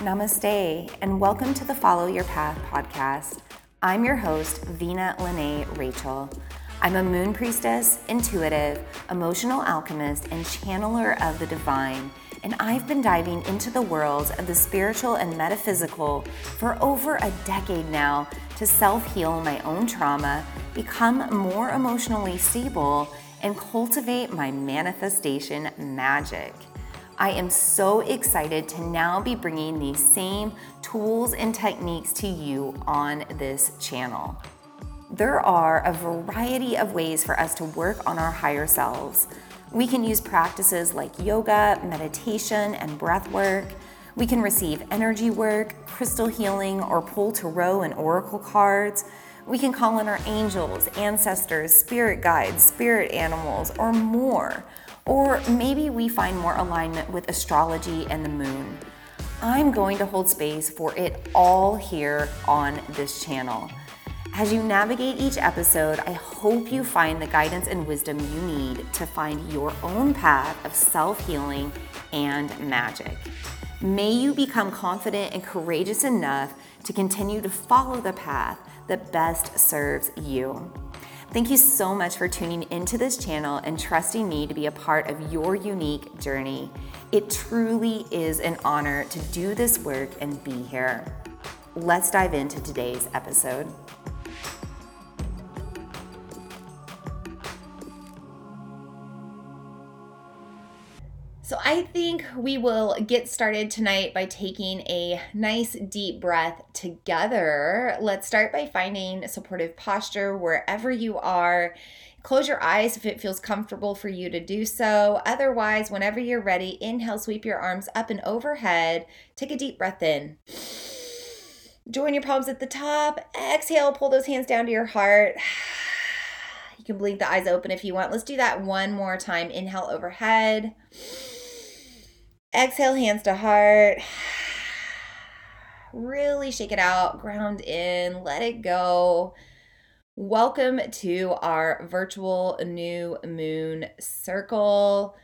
Namaste, and welcome to the Follow Your Path podcast. I'm your host, Vina Lene Rachel. I'm a moon priestess, intuitive, emotional alchemist, and channeler of the divine. And I've been diving into the worlds of the spiritual and metaphysical for over a decade now to self heal my own trauma, become more emotionally stable, and cultivate my manifestation magic. I am so excited to now be bringing these same tools and techniques to you on this channel. There are a variety of ways for us to work on our higher selves. We can use practices like yoga, meditation, and breath work. We can receive energy work, crystal healing, or pull tarot and oracle cards. We can call on our angels, ancestors, spirit guides, spirit animals, or more. Or maybe we find more alignment with astrology and the moon. I'm going to hold space for it all here on this channel. As you navigate each episode, I hope you find the guidance and wisdom you need to find your own path of self healing and magic. May you become confident and courageous enough to continue to follow the path that best serves you. Thank you so much for tuning into this channel and trusting me to be a part of your unique journey. It truly is an honor to do this work and be here. Let's dive into today's episode. So, I think we will get started tonight by taking a nice deep breath together. Let's start by finding supportive posture wherever you are. Close your eyes if it feels comfortable for you to do so. Otherwise, whenever you're ready, inhale, sweep your arms up and overhead. Take a deep breath in. Join your palms at the top. Exhale, pull those hands down to your heart. You can blink the eyes open if you want. Let's do that one more time. Inhale overhead. Exhale, hands to heart. Really shake it out, ground in, let it go. Welcome to our virtual new moon circle.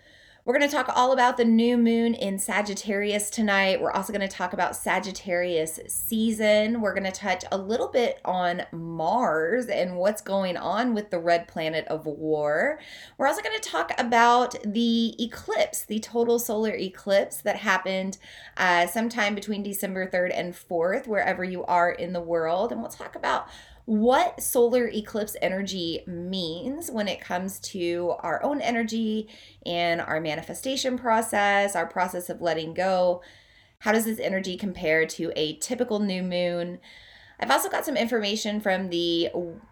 We're going to talk all about the new moon in Sagittarius tonight. We're also going to talk about Sagittarius season. We're going to touch a little bit on Mars and what's going on with the red planet of war. We're also going to talk about the eclipse, the total solar eclipse that happened uh, sometime between December 3rd and 4th, wherever you are in the world. And we'll talk about what solar eclipse energy means when it comes to our own energy and our manifestation process, our process of letting go. How does this energy compare to a typical new moon? I've also got some information from the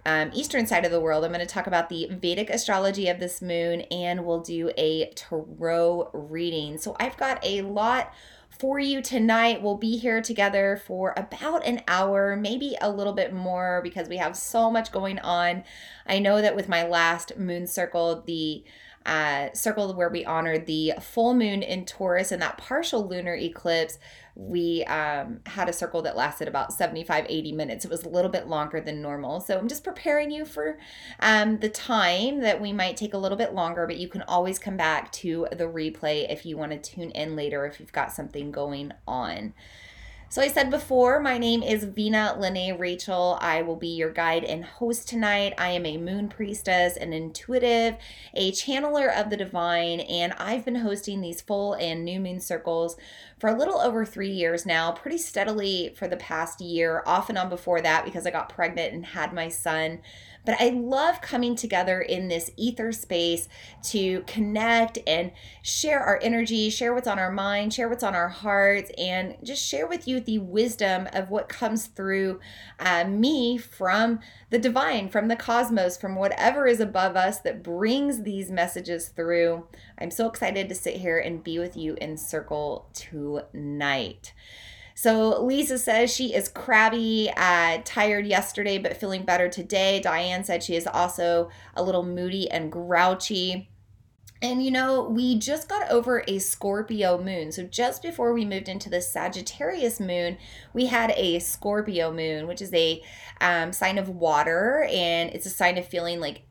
um, eastern side of the world. I'm going to talk about the Vedic astrology of this moon and we'll do a tarot reading. So I've got a lot for you tonight. We'll be here together for about an hour, maybe a little bit more because we have so much going on. I know that with my last moon circle, the uh, circle where we honored the full moon in Taurus and that partial lunar eclipse, we um, had a circle that lasted about 75, 80 minutes. It was a little bit longer than normal. So I'm just preparing you for um, the time that we might take a little bit longer, but you can always come back to the replay if you want to tune in later if you've got something going on. So, I said before, my name is Vina Lene Rachel. I will be your guide and host tonight. I am a moon priestess, an intuitive, a channeler of the divine, and I've been hosting these full and new moon circles for a little over three years now, pretty steadily for the past year, off and on before that because I got pregnant and had my son. But I love coming together in this ether space to connect and share our energy, share what's on our mind, share what's on our hearts, and just share with you the wisdom of what comes through uh, me from the divine, from the cosmos, from whatever is above us that brings these messages through. I'm so excited to sit here and be with you in circle tonight. So Lisa says she is crabby, uh, tired yesterday, but feeling better today. Diane said she is also a little moody and grouchy. And you know, we just got over a Scorpio moon. So just before we moved into the Sagittarius moon, we had a Scorpio moon, which is a um, sign of water and it's a sign of feeling like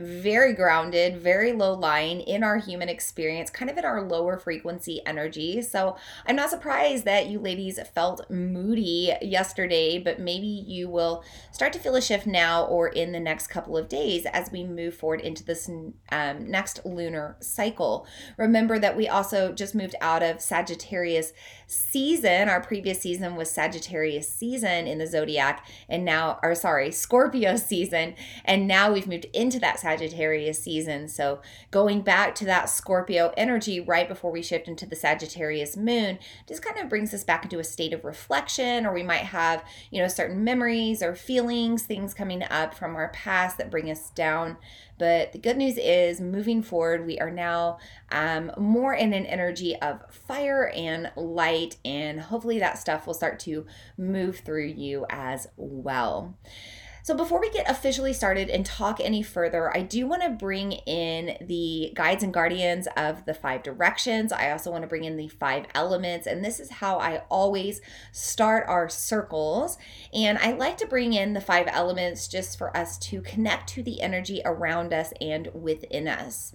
very grounded, very low lying in our human experience, kind of in our lower frequency energy. So I'm not surprised that you ladies felt moody yesterday, but maybe you will start to feel a shift now or in the next couple of days as we move forward into this um, next lunar cycle. Remember that we also just moved out of Sagittarius season. Our previous season was Sagittarius season in the zodiac, and now, or sorry, Scorpio season, and now we've moved into that Sagittarius season. So going back to that Scorpio energy right before we shift into the Sagittarius moon just kind of brings us back into a state of reflection, or we might have, you know, certain memories or feelings, things coming up from our past that bring us down but the good news is, moving forward, we are now um, more in an energy of fire and light, and hopefully that stuff will start to move through you as well. So, before we get officially started and talk any further, I do want to bring in the guides and guardians of the five directions. I also want to bring in the five elements, and this is how I always start our circles. And I like to bring in the five elements just for us to connect to the energy around us and within us.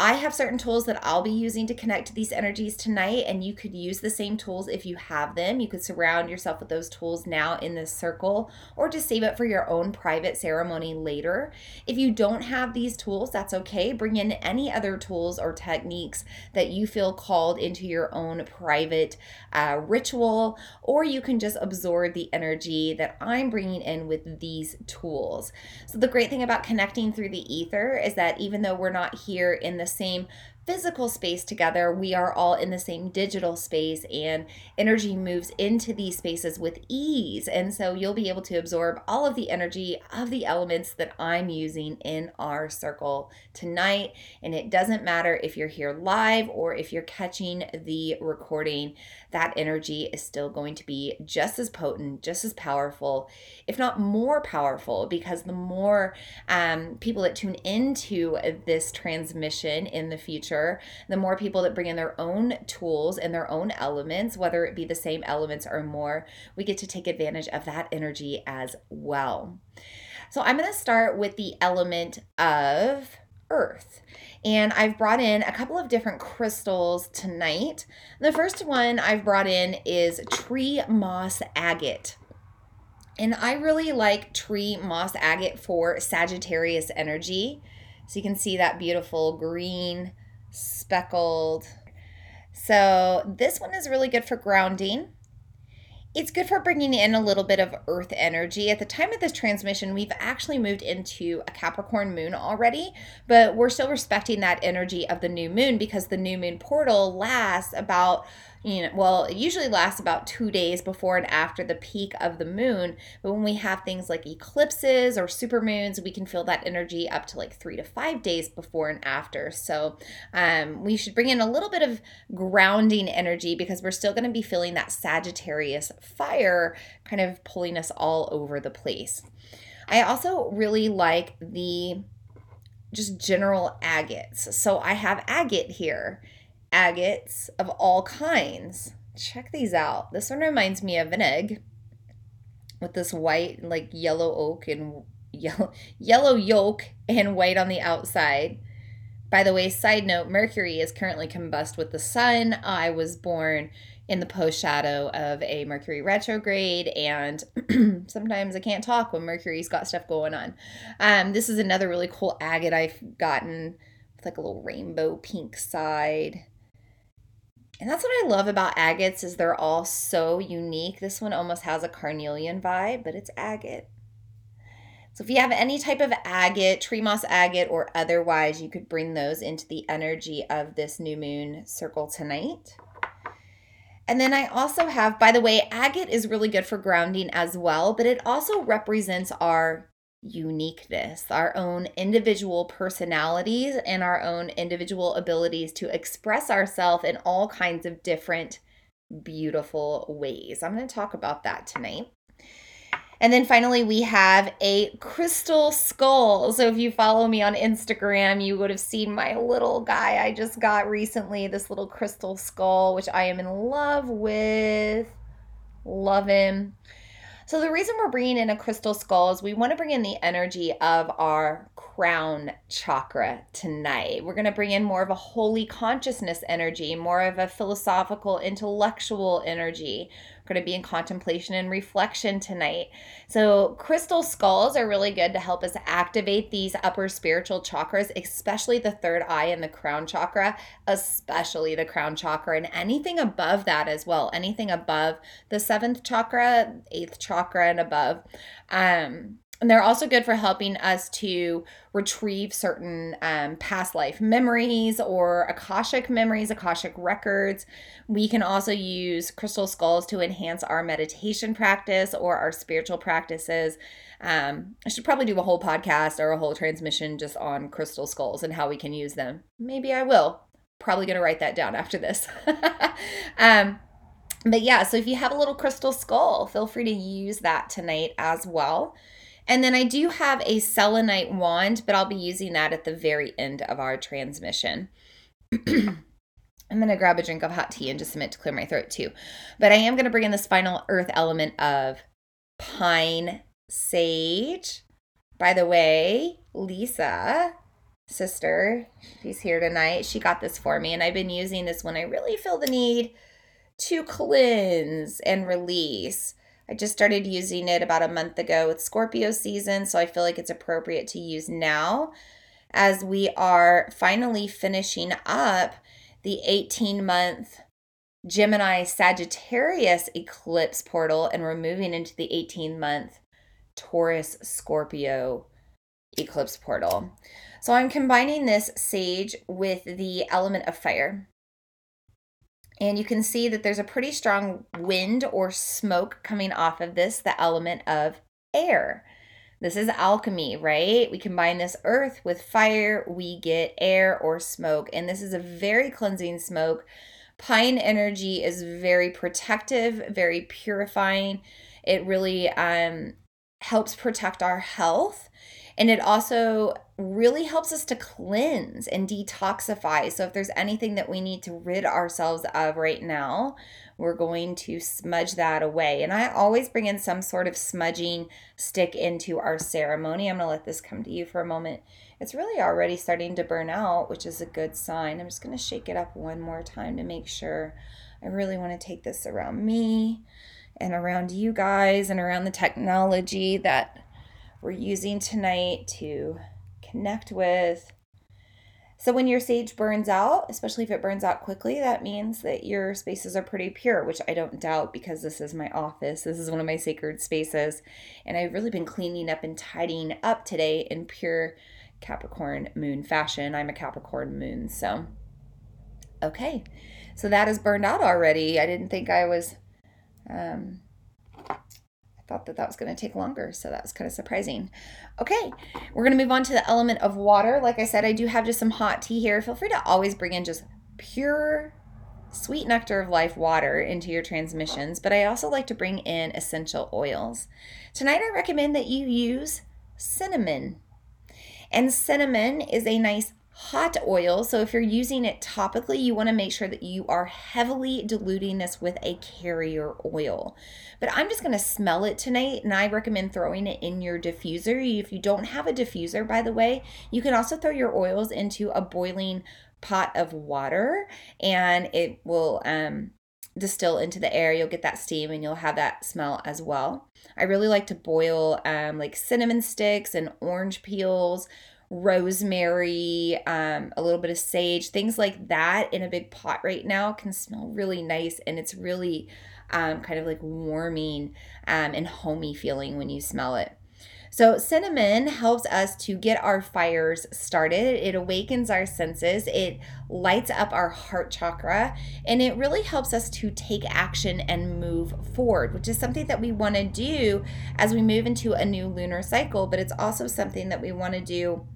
I have certain tools that I'll be using to connect to these energies tonight, and you could use the same tools if you have them. You could surround yourself with those tools now in this circle, or just save it for your own private ceremony later. If you don't have these tools, that's okay. Bring in any other tools or techniques that you feel called into your own private uh, ritual, or you can just absorb the energy that I'm bringing in with these tools. So, the great thing about connecting through the ether is that even though we're not here in the same physical space together, we are all in the same digital space, and energy moves into these spaces with ease. And so you'll be able to absorb all of the energy of the elements that I'm using in our circle tonight. And it doesn't matter if you're here live or if you're catching the recording, that energy is still going to be just as potent, just as powerful, if not more powerful, because the more um, people that tune into this transmission in the future, the more people that bring in their own tools and their own elements, whether it be the same elements or more, we get to take advantage of that energy as well. So I'm going to start with the element of earth. And I've brought in a couple of different crystals tonight. The first one I've brought in is tree moss agate. And I really like tree moss agate for Sagittarius energy. So you can see that beautiful green speckled. So this one is really good for grounding. It's good for bringing in a little bit of earth energy. At the time of this transmission, we've actually moved into a Capricorn moon already, but we're still respecting that energy of the new moon because the new moon portal lasts about you know, well, it usually lasts about two days before and after the peak of the moon. But when we have things like eclipses or super moons, we can feel that energy up to like three to five days before and after. So um, we should bring in a little bit of grounding energy because we're still going to be feeling that Sagittarius fire kind of pulling us all over the place. I also really like the just general agates. So I have agate here agates of all kinds. Check these out. This one reminds me of an egg with this white, like yellow oak and yellow, yellow yolk and white on the outside. By the way, side note Mercury is currently combust with the sun. I was born in the post shadow of a Mercury retrograde, and sometimes I can't talk when Mercury's got stuff going on. Um, this is another really cool agate I've gotten with like a little rainbow pink side. And that's what I love about agates is they're all so unique. This one almost has a carnelian vibe, but it's agate. So if you have any type of agate, tree moss agate or otherwise, you could bring those into the energy of this new moon circle tonight. And then I also have, by the way, agate is really good for grounding as well, but it also represents our uniqueness, our own individual personalities, and our own individual abilities to express ourselves in all kinds of different beautiful ways. I'm going to talk about that tonight. And then finally, we have a crystal skull. So if you follow me on Instagram, you would have seen my little guy I just got recently, this little crystal skull, which I am in love with. Love him. So, the reason we're bringing in a crystal skull is we want to bring in the energy of our crown chakra tonight. We're going to bring in more of a holy consciousness energy, more of a philosophical, intellectual energy going to be in contemplation and reflection tonight. So, crystal skulls are really good to help us activate these upper spiritual chakras, especially the third eye and the crown chakra, especially the crown chakra, and anything above that as well. Anything above the seventh chakra, eighth chakra, and above. Um, and they're also good for helping us to retrieve certain um, past life memories or Akashic memories, Akashic records. We can also use crystal skulls to enhance our meditation practice or our spiritual practices. Um, I should probably do a whole podcast or a whole transmission just on crystal skulls and how we can use them. Maybe I will. Probably going to write that down after this. um, but yeah, so if you have a little crystal skull, feel free to use that tonight as well. And then I do have a selenite wand, but I'll be using that at the very end of our transmission. I'm going to grab a drink of hot tea in just a minute to clear my throat too. But I am going to bring in this final earth element of pine sage. By the way, Lisa, sister, she's here tonight. She got this for me, and I've been using this when I really feel the need to cleanse and release. I just started using it about a month ago with Scorpio season, so I feel like it's appropriate to use now as we are finally finishing up the 18 month Gemini Sagittarius eclipse portal and we're moving into the 18 month Taurus Scorpio eclipse portal. So I'm combining this sage with the element of fire. And you can see that there's a pretty strong wind or smoke coming off of this, the element of air. This is alchemy, right? We combine this earth with fire, we get air or smoke. And this is a very cleansing smoke. Pine energy is very protective, very purifying. It really um, helps protect our health. And it also really helps us to cleanse and detoxify. So, if there's anything that we need to rid ourselves of right now, we're going to smudge that away. And I always bring in some sort of smudging stick into our ceremony. I'm going to let this come to you for a moment. It's really already starting to burn out, which is a good sign. I'm just going to shake it up one more time to make sure. I really want to take this around me and around you guys and around the technology that we're using tonight to connect with. So, when your sage burns out, especially if it burns out quickly, that means that your spaces are pretty pure, which I don't doubt because this is my office. This is one of my sacred spaces. And I've really been cleaning up and tidying up today in pure Capricorn moon fashion. I'm a Capricorn moon. So, okay. So, that is burned out already. I didn't think I was. Um, thought that that was going to take longer, so that was kind of surprising. Okay, we're going to move on to the element of water. Like I said, I do have just some hot tea here. Feel free to always bring in just pure sweet nectar of life water into your transmissions, but I also like to bring in essential oils. Tonight, I recommend that you use cinnamon. And cinnamon is a nice hot oil. So if you're using it topically, you want to make sure that you are heavily diluting this with a carrier oil. But I'm just going to smell it tonight and I recommend throwing it in your diffuser. If you don't have a diffuser, by the way, you can also throw your oils into a boiling pot of water and it will um distill into the air you'll get that steam and you'll have that smell as well i really like to boil um, like cinnamon sticks and orange peels rosemary, um, a little bit of sage, things like that in a big pot right now can smell really nice and it's really um, kind of like warming um, and homey feeling when you smell it. So, cinnamon helps us to get our fires started. It awakens our senses, it lights up our heart chakra, and it really helps us to take action and move forward, which is something that we want to do as we move into a new lunar cycle, but it's also something that we want to do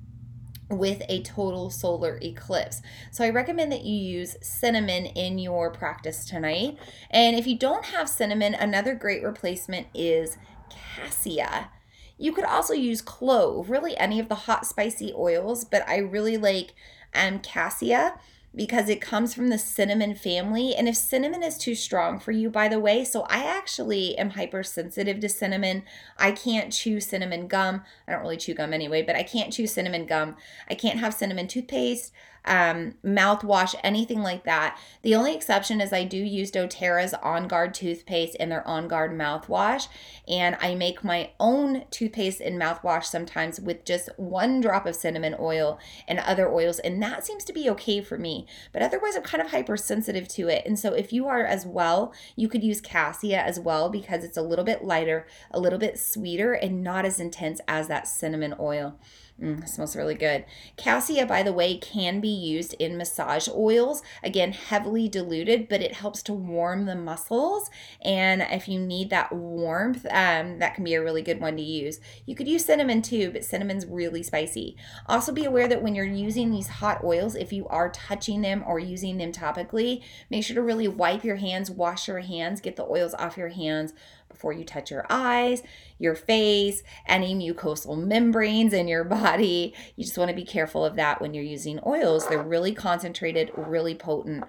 with a total solar eclipse. So I recommend that you use cinnamon in your practice tonight. And if you don't have cinnamon, another great replacement is cassia. You could also use clove, really any of the hot spicy oils, but I really like um, cassia because it comes from the cinnamon family. And if cinnamon is too strong for you, by the way, so I actually am hypersensitive to cinnamon. I can't chew cinnamon gum. I don't really chew gum anyway, but I can't chew cinnamon gum. I can't have cinnamon toothpaste um, mouthwash, anything like that. The only exception is I do use doTERRA's On Guard toothpaste and their On Guard mouthwash. And I make my own toothpaste and mouthwash sometimes with just one drop of cinnamon oil and other oils. And that seems to be okay for me. But otherwise, I'm kind of hypersensitive to it. And so if you are as well, you could use cassia as well because it's a little bit lighter, a little bit sweeter, and not as intense as that cinnamon oil. Mm, smells really good. Cassia, by the way, can be used in massage oils. Again, heavily diluted, but it helps to warm the muscles. And if you need that warmth, um, that can be a really good one to use. You could use cinnamon too, but cinnamon's really spicy. Also, be aware that when you're using these hot oils, if you are touching them or using them topically, make sure to really wipe your hands, wash your hands, get the oils off your hands before you touch your eyes, your face, any mucosal membranes in your body. You just want to be careful of that when you're using oils. They're really concentrated, really potent,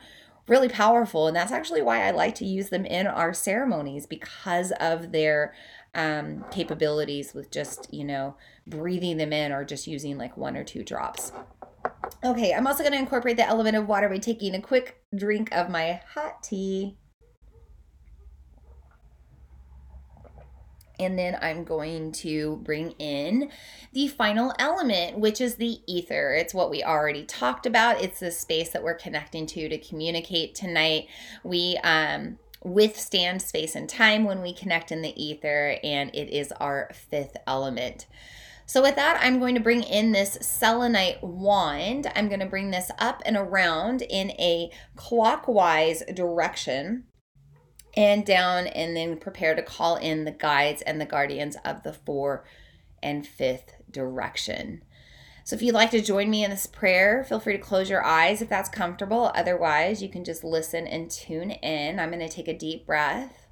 really powerful. And that's actually why I like to use them in our ceremonies because of their um, capabilities with just, you know, breathing them in or just using like one or two drops. Okay, I'm also going to incorporate the element of water by taking a quick drink of my hot tea. And then I'm going to bring in the final element, which is the ether. It's what we already talked about. It's the space that we're connecting to to communicate tonight. We um, withstand space and time when we connect in the ether, and it is our fifth element. So, with that, I'm going to bring in this selenite wand. I'm going to bring this up and around in a clockwise direction and down and then prepare to call in the guides and the guardians of the four and fifth direction. So if you'd like to join me in this prayer, feel free to close your eyes if that's comfortable. Otherwise, you can just listen and tune in. I'm going to take a deep breath.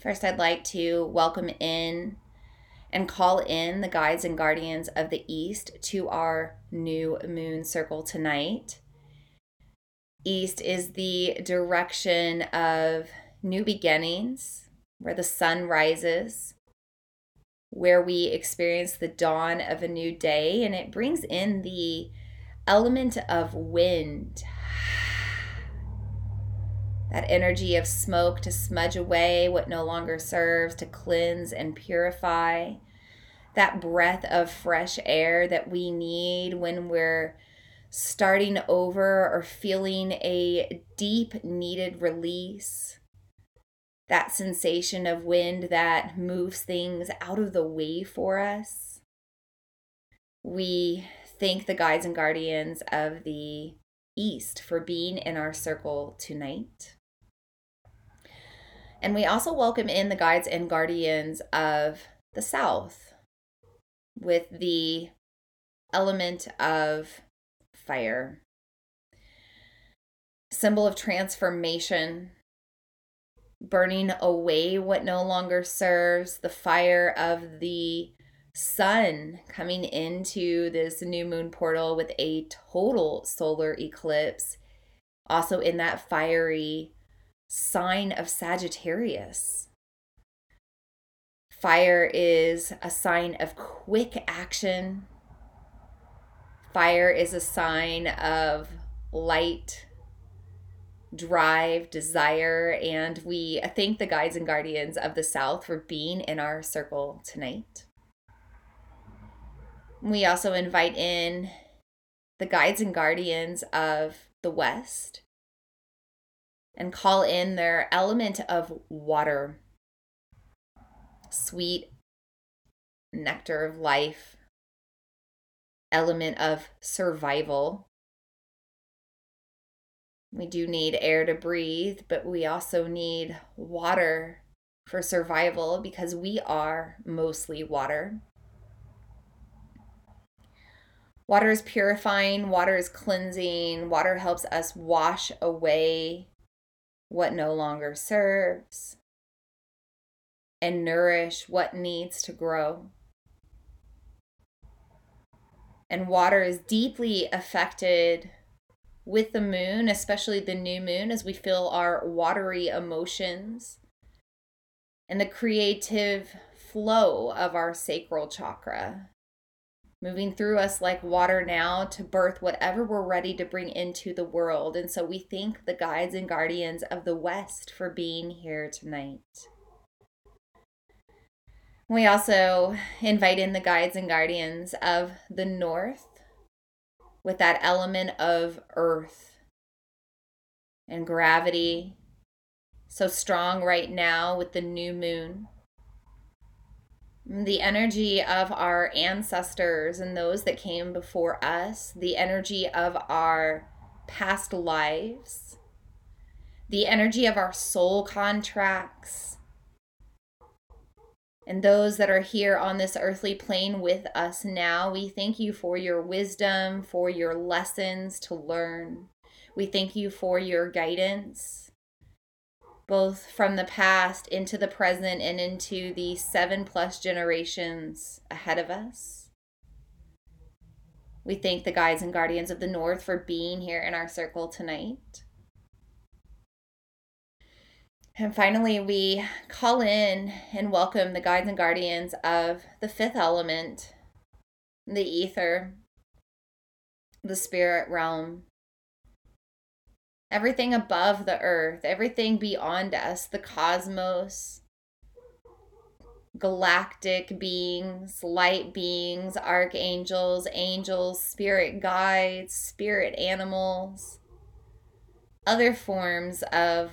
First, I'd like to welcome in and call in the guides and guardians of the East to our new moon circle tonight. East is the direction of new beginnings, where the sun rises, where we experience the dawn of a new day, and it brings in the element of wind. That energy of smoke to smudge away what no longer serves, to cleanse and purify. That breath of fresh air that we need when we're starting over or feeling a deep needed release. That sensation of wind that moves things out of the way for us. We thank the guides and guardians of the East for being in our circle tonight. And we also welcome in the guides and guardians of the South with the element of fire. Symbol of transformation, burning away what no longer serves, the fire of the sun coming into this new moon portal with a total solar eclipse. Also, in that fiery sign of Sagittarius. Fire is a sign of quick action, Fire is a sign of light, drive, desire, and we thank the guides and guardians of the South for being in our circle tonight. We also invite in the guides and guardians of the West and call in their element of water, sweet nectar of life, element of survival. We do need air to breathe, but we also need water for survival because we are mostly water. Water is purifying, water is cleansing, water helps us wash away what no longer serves and nourish what needs to grow. And water is deeply affected with the moon, especially the new moon, as we feel our watery emotions and the creative flow of our sacral chakra, moving through us like water now to birth whatever we're ready to bring into the world. And so we thank the guides and guardians of the West for being here tonight. We also invite in the guides and guardians of the North with that element of earth and gravity so strong right now with the new moon. The energy of our ancestors and those that came before us, the energy of our past lives, the energy of our soul contracts, and those that are here on this earthly plane with us now. We thank you for your wisdom, for your lessons to learn. We thank you for your guidance both from the past into the present and into the seven plus generations ahead of us. We thank the guides and guardians of the North for being here in our circle tonight. And finally, we call in and welcome the guides and guardians of the fifth element, the ether, the spirit realm, everything above the earth, everything beyond us, the cosmos, galactic beings, light beings, archangels, angels, spirit guides, spirit animals, other forms of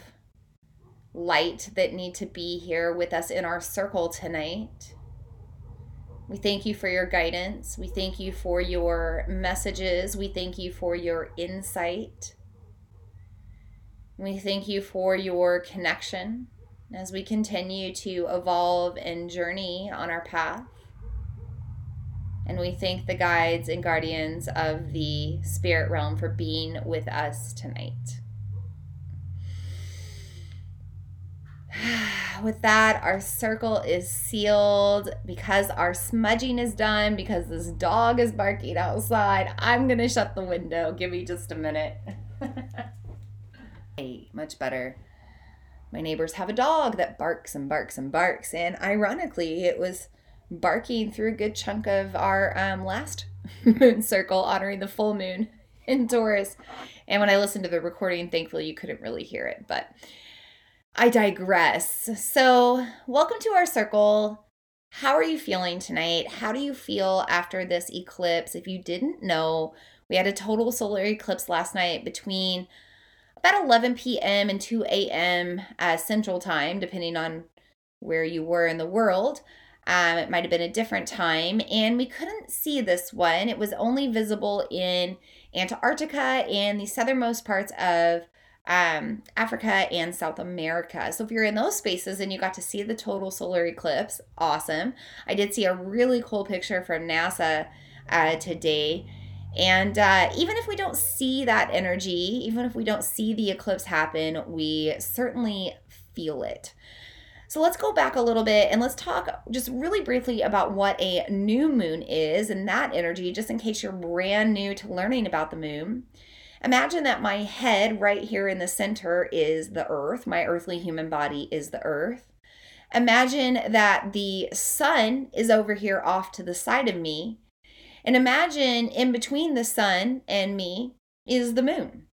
light that need to be here with us in our circle tonight. We thank you for your guidance. We thank you for your messages. We thank you for your insight. We thank you for your connection as we continue to evolve and journey on our path. And we thank the guides and guardians of the spirit realm for being with us tonight. With that, our circle is sealed because our smudging is done, because this dog is barking outside. I'm going to shut the window. Give me just a minute. Hey, much better. My neighbors have a dog that barks and barks and barks, and ironically, it was barking through a good chunk of our um, last moon circle honoring the full moon in Taurus. And when I listened to the recording, thankfully you couldn't really hear it, but I digress. So, welcome to our circle. How are you feeling tonight? How do you feel after this eclipse? If you didn't know, we had a total solar eclipse last night between about 11 p.m. and 2 a.m. Uh, Central Time, depending on where you were in the world. Um, it might have been a different time, and we couldn't see this one. It was only visible in Antarctica and the southernmost parts of um, Africa and South America. So if you're in those spaces and you got to see the total solar eclipse, awesome. I did see a really cool picture from NASA uh, today and uh, even if we don't see that energy, even if we don't see the eclipse happen, we certainly feel it. So let's go back a little bit and let's talk just really briefly about what a new moon is and that energy, just in case you're brand new to learning about the moon. Imagine that my head right here in the center is the earth, my earthly human body is the earth. Imagine that the sun is over here off to the side of me and imagine in between the sun and me is the moon.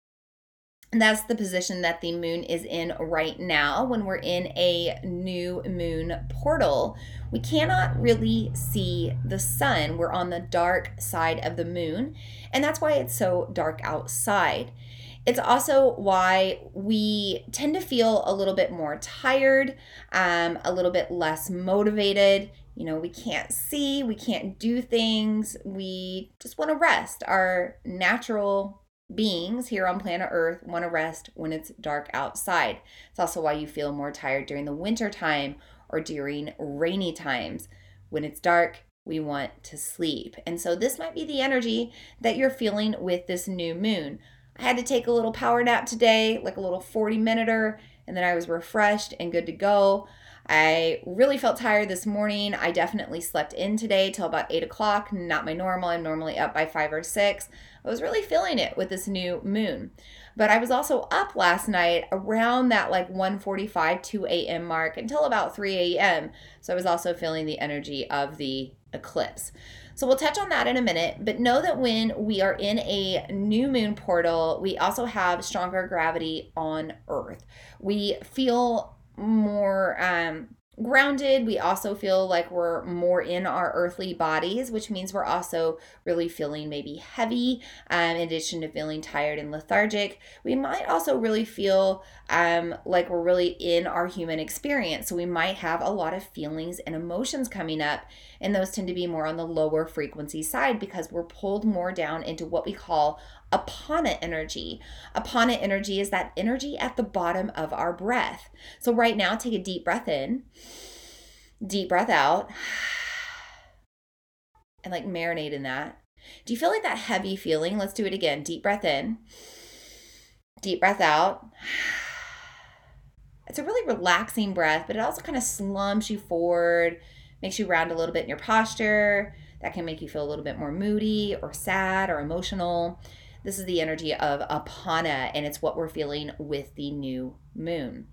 That's the position that the moon is in right now when we're in a new moon portal. We cannot really see the sun. We're on the dark side of the moon, and that's why it's so dark outside. It's also why we tend to feel a little bit more tired, um, a little bit less motivated you know, we can't see, we can't do things, we just want to rest. Our natural beings here on planet Earth want to rest when it's dark outside. It's also why you feel more tired during the winter time or during rainy times. When it's dark, we want to sleep. And so this might be the energy that you're feeling with this new moon. I had to take a little power nap today, like a little 40 minuter, and then I was refreshed and good to go. I really felt tired this morning. I definitely slept in today till about eight o'clock, not my normal. I'm normally up by five or six. I was really feeling it with this new moon. But I was also up last night around that like 1:45 2 a.m. mark until about 3 a.m. So I was also feeling the energy of the eclipse. So we'll touch on that in a minute, but know that when we are in a new moon portal, we also have stronger gravity on Earth. We feel more um, grounded. We also feel like we're more in our earthly bodies, which means we're also really feeling maybe heavy, um, in addition to feeling tired and lethargic. We might also really feel um, like we're really in our human experience. So we might have a lot of feelings and emotions coming up, and those tend to be more on the lower frequency side because we're pulled more down into what we call apana energy. Apana energy is that energy at the bottom of our breath. So, right now, take a deep breath in, deep breath out, and like marinate in that. Do you feel like that heavy feeling? Let's do it again. Deep breath in, deep breath out. It's a really relaxing breath, but it also kind of slumps you forward, makes you round a little bit in your posture. That can make you feel a little bit more moody or sad or emotional. This is the energy of Apana, and it's what we're feeling with the new moon.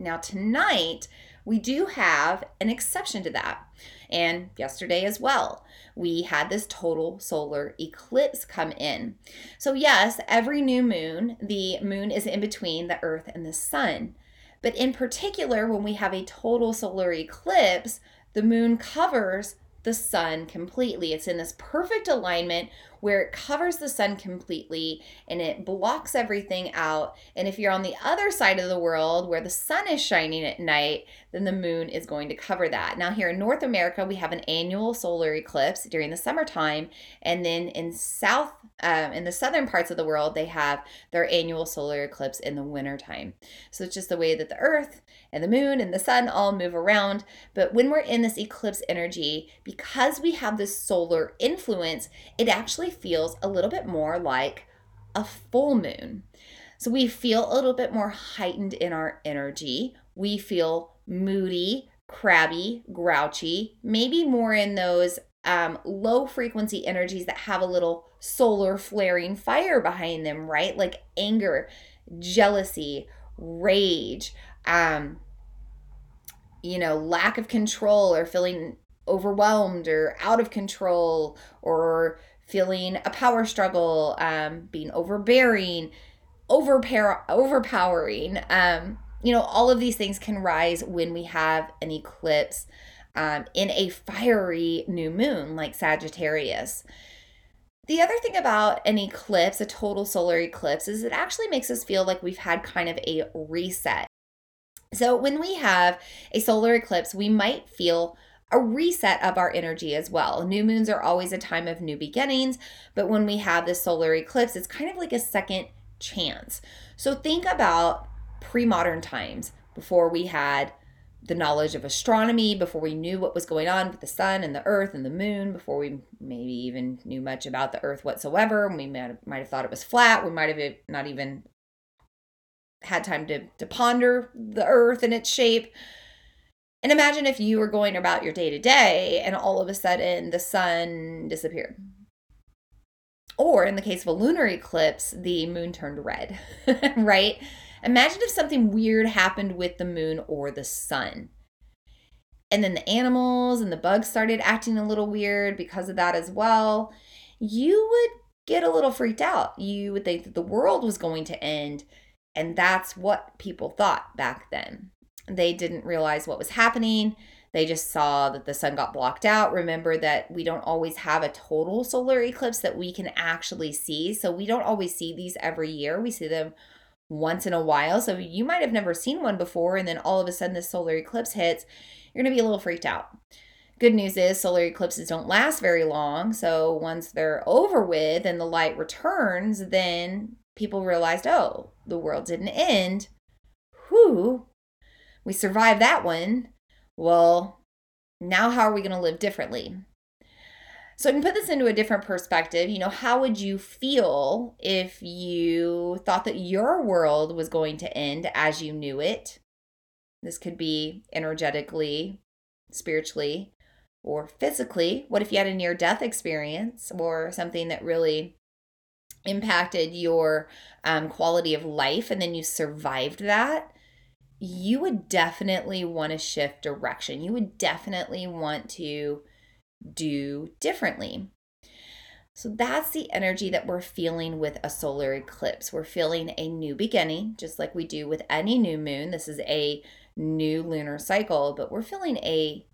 Now, tonight, we do have an exception to that. And yesterday as well, we had this total solar eclipse come in. So, yes, every new moon, the moon is in between the earth and the sun. But in particular, when we have a total solar eclipse, the moon covers the sun completely. It's in this perfect alignment where it covers the sun completely and it blocks everything out. And if you're on the other side of the world where the sun is shining at night, then the moon is going to cover that. Now, here in North America, we have an annual solar eclipse during the summertime. And then in South, um, in the southern parts of the world, they have their annual solar eclipse in the wintertime. So it's just the way that the earth and the moon and the sun all move around. But when we're in this eclipse energy, because we have this solar influence, it actually feels a little bit more like a full moon. So we feel a little bit more heightened in our energy. We feel moody, crabby, grouchy, maybe more in those um, low frequency energies that have a little solar flaring fire behind them, right? Like anger, jealousy, rage, um, you know, lack of control or feeling overwhelmed or out of control or feeling a power struggle, um, being overbearing, overpower- overpowering. Um, you know, all of these things can rise when we have an eclipse um, in a fiery new moon like Sagittarius. The other thing about an eclipse, a total solar eclipse, is it actually makes us feel like we've had kind of a reset. So, when we have a solar eclipse, we might feel a reset of our energy as well. New moons are always a time of new beginnings, but when we have this solar eclipse, it's kind of like a second chance. So, think about pre modern times before we had the knowledge of astronomy, before we knew what was going on with the sun and the earth and the moon, before we maybe even knew much about the earth whatsoever. We might have, might have thought it was flat. We might have not even had time to, to ponder the earth and its shape. And imagine if you were going about your day to day and all of a sudden the sun disappeared. Or in the case of a lunar eclipse, the moon turned red, right? Imagine if something weird happened with the moon or the sun. And then the animals and the bugs started acting a little weird because of that as well. You would get a little freaked out. You would think that the world was going to end. And that's what people thought back then. They didn't realize what was happening. They just saw that the sun got blocked out. Remember that we don't always have a total solar eclipse that we can actually see. So we don't always see these every year. We see them once in a while. So you might have never seen one before, and then all of a sudden this solar eclipse hits, you're going to be a little freaked out. Good news is solar eclipses don't last very long. So once they're over with and the light returns, then people realized, oh, the world didn't end. Whew, we survived that one. Well, now how are we going to live differently? So I can put this into a different perspective. You know, how would you feel if you thought that your world was going to end as you knew it? This could be energetically, spiritually, or physically. What if you had a near death experience or something that really impacted your um, quality of life and then you survived that? You would definitely want to shift direction. You would definitely want to do differently. So that's the energy that we're feeling with a solar eclipse. We're feeling a new beginning, just like we do with any new moon. This is a new lunar cycle, but we're feeling a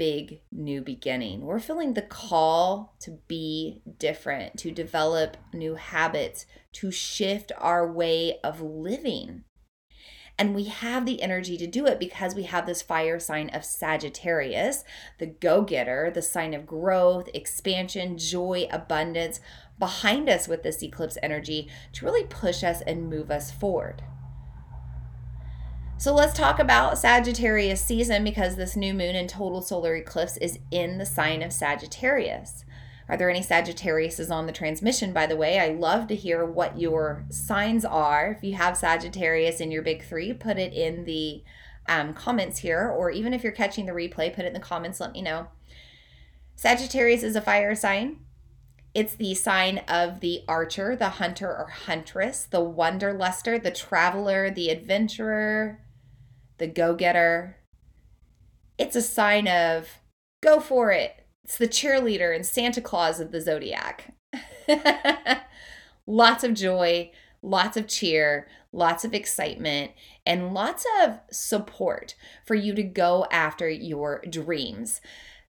big new beginning. We're feeling the call to be different, to develop new habits, to shift our way of living. And we have the energy to do it because we have this fire sign of Sagittarius, the go getter, the sign of growth, expansion, joy, abundance behind us with this eclipse energy to really push us and move us forward. So let's talk about Sagittarius season because this new moon and total solar eclipse is in the sign of Sagittarius. Are there any Sagittariuses on the transmission, by the way? I love to hear what your signs are. If you have Sagittarius in your big three, put it in the um, comments here, or even if you're catching the replay, put it in the comments, let me know. Sagittarius is a fire sign. It's the sign of the archer, the hunter or huntress, the wanderluster, the traveler, the adventurer, the go getter. It's a sign of go for it, it's the cheerleader and Santa Claus of the zodiac. lots of joy, lots of cheer, lots of excitement, and lots of support for you to go after your dreams.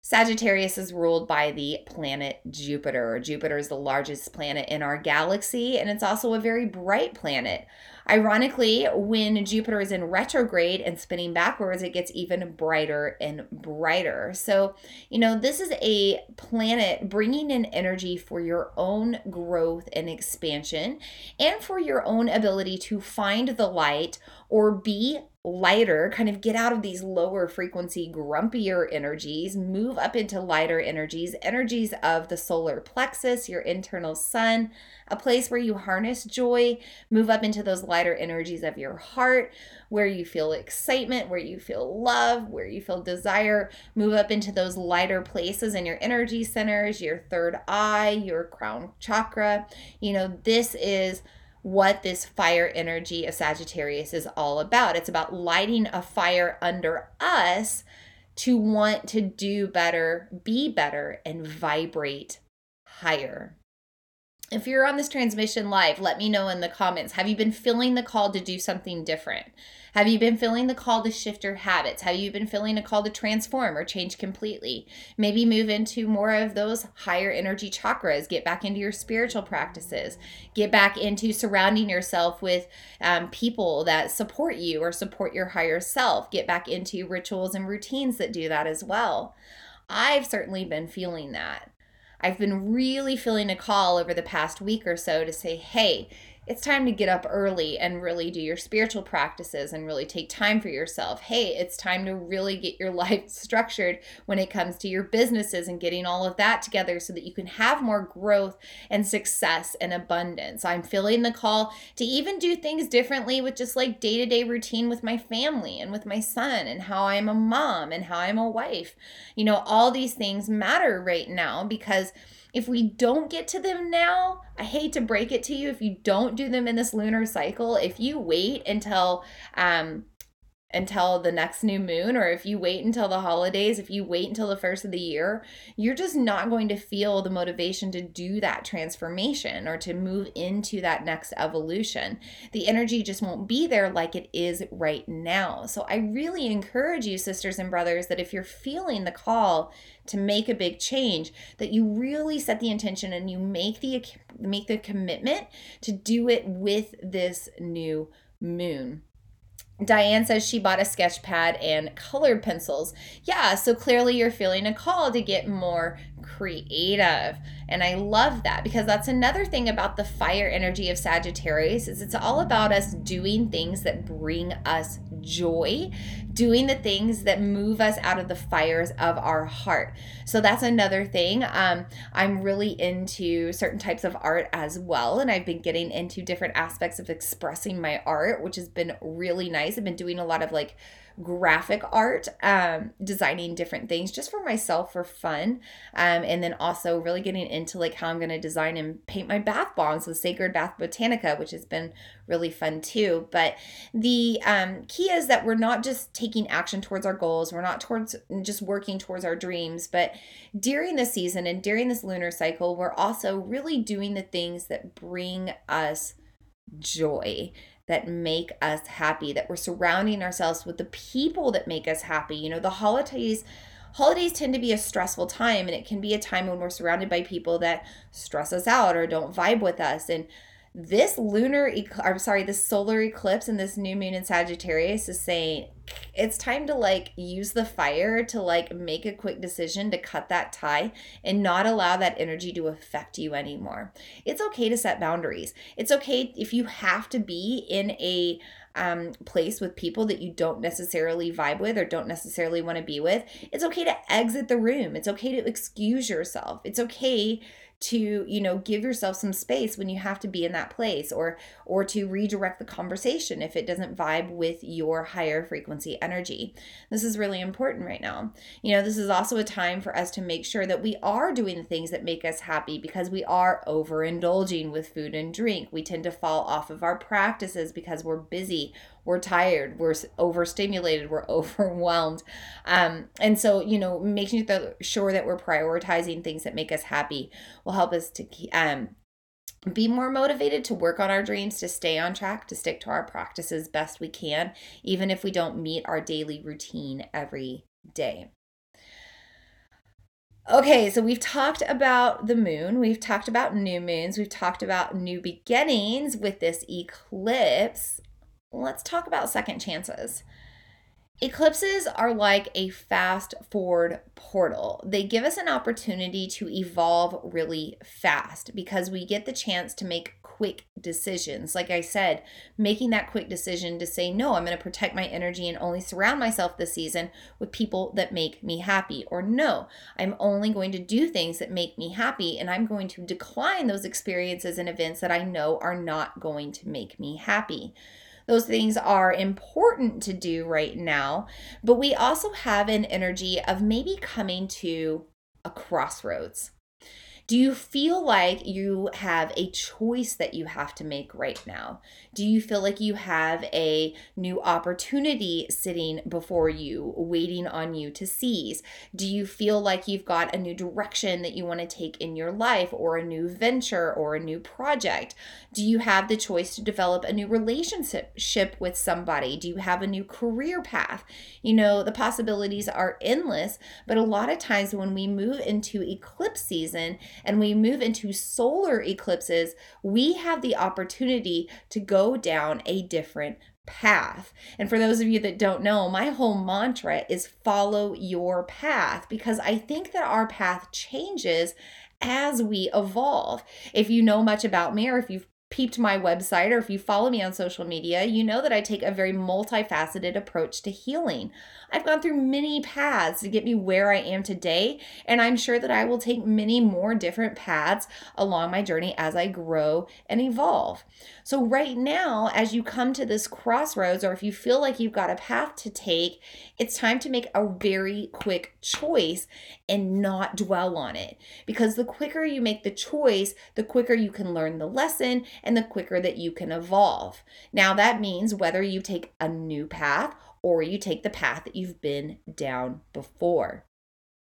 Sagittarius is ruled by the planet Jupiter. Jupiter is the largest planet in our galaxy, and it's also a very bright planet. Ironically, when Jupiter is in retrograde and spinning backwards, it gets even brighter and brighter. So, you know, this is a planet bringing in energy for your own growth and expansion and for your own ability to find the light or be lighter, kind of get out of these lower frequency, grumpier energies, move up into lighter energies, energies of the solar plexus, your internal sun, a place where you harness joy, move up into those lighter energies of your heart, where you feel excitement, where you feel love, where you feel desire, move up into those lighter places in your energy centers, your third eye, your crown chakra. You know, this is what this fire energy of Sagittarius is all about. It's about lighting a fire under us to want to do better, be better, and vibrate higher. If you're on this transmission live, let me know in the comments. Have you been feeling the call to do something different? Have you been feeling the call to shift your habits? Have you been feeling a call to transform or change completely? Maybe move into more of those higher energy chakras, get back into your spiritual practices, get back into surrounding yourself with um, people that support you or support your higher self, get back into rituals and routines that do that as well. I've certainly been feeling that. I've been really feeling a call over the past week or so to say, hey, it's time to get up early and really do your spiritual practices and really take time for yourself. Hey, it's time to really get your life structured when it comes to your businesses and getting all of that together so that you can have more growth and success and abundance. I'm feeling the call to even do things differently with just like day to day routine with my family and with my son and how I'm a mom and how I'm a wife. You know, all these things matter right now because if we don't get to them now, I hate to break it to you, if you don't do them in this lunar cycle, if you wait until um until the next new moon or if you wait until the holidays, if you wait until the first of the year, you're just not going to feel the motivation to do that transformation or to move into that next evolution. The energy just won't be there like it is right now. So I really encourage you sisters and brothers that if you're feeling the call to make a big change that you really set the intention and you make the make the commitment to do it with this new moon. Diane says she bought a sketch pad and colored pencils. Yeah, so clearly you're feeling a call to get more creative. And I love that because that's another thing about the fire energy of Sagittarius is it's all about us doing things that bring us joy doing the things that move us out of the fires of our heart. So that's another thing. Um, I'm really into certain types of art as well, and I've been getting into different aspects of expressing my art, which has been really nice. I've been doing a lot of like graphic art, um, designing different things just for myself for fun. Um, and then also really getting into like how I'm going to design and paint my bath bombs with Sacred Bath Botanica, which has been really fun too. But the um, key is that we're not just taking action towards our goals, we're not towards just working towards our dreams, but during the season and during this lunar cycle, we're also really doing the things that bring us joy that make us happy, that we're surrounding ourselves with the people that make us happy. You know, the holidays holidays tend to be a stressful time and it can be a time when we're surrounded by people that stress us out or don't vibe with us and this lunar eclipse i'm sorry this solar eclipse and this new moon in sagittarius is saying it's time to like use the fire to like make a quick decision to cut that tie and not allow that energy to affect you anymore it's okay to set boundaries it's okay if you have to be in a um, place with people that you don't necessarily vibe with or don't necessarily want to be with, it's okay to exit the room. It's okay to excuse yourself. It's okay to you know give yourself some space when you have to be in that place or or to redirect the conversation if it doesn't vibe with your higher frequency energy. This is really important right now. You know this is also a time for us to make sure that we are doing the things that make us happy because we are overindulging with food and drink. We tend to fall off of our practices because we're busy we're tired, we're overstimulated, we're overwhelmed. Um, and so, you know, making sure that we're prioritizing things that make us happy will help us to um, be more motivated to work on our dreams, to stay on track, to stick to our practices best we can, even if we don't meet our daily routine every day. Okay, so we've talked about the moon, we've talked about new moons, we've talked about new beginnings with this eclipse let's talk about second chances. Eclipses are like a fast forward portal. They give us an opportunity to evolve really fast because we get the chance to make quick decisions. Like I said, making that quick decision to say, no, I'm going to protect my energy and only surround myself this season with people that make me happy. Or no, I'm only going to do things that make me happy and I'm going to decline those experiences and events that I know are not going to make me happy. Those things are important to do right now. But we also have an energy of maybe coming to a crossroads. Do you feel like you have a choice that you have to make right now? Do you feel like you have a new opportunity sitting before you, waiting on you to seize? Do you feel like you've got a new direction that you want to take in your life, or a new venture, or a new project? Do you have the choice to develop a new relationship with somebody? Do you have a new career path? You know, the possibilities are endless, but a lot of times when we move into eclipse season, and we move into solar eclipses, we have the opportunity to go down a different path. And for those of you that don't know, my whole mantra is follow your path because I think that our path changes as we evolve. If you know much about me or if you've peeped my website or if you follow me on social media, you know that I take a very multifaceted approach to healing. I've gone through many paths to get me where I am today, and I'm sure that I will take many more different paths along my journey as I grow and evolve. So, right now, as you come to this crossroads, or if you feel like you've got a path to take, it's time to make a very quick choice and not dwell on it. Because the quicker you make the choice, the quicker you can learn the lesson and the quicker that you can evolve. Now, that means whether you take a new path or you take the path that you've been down before.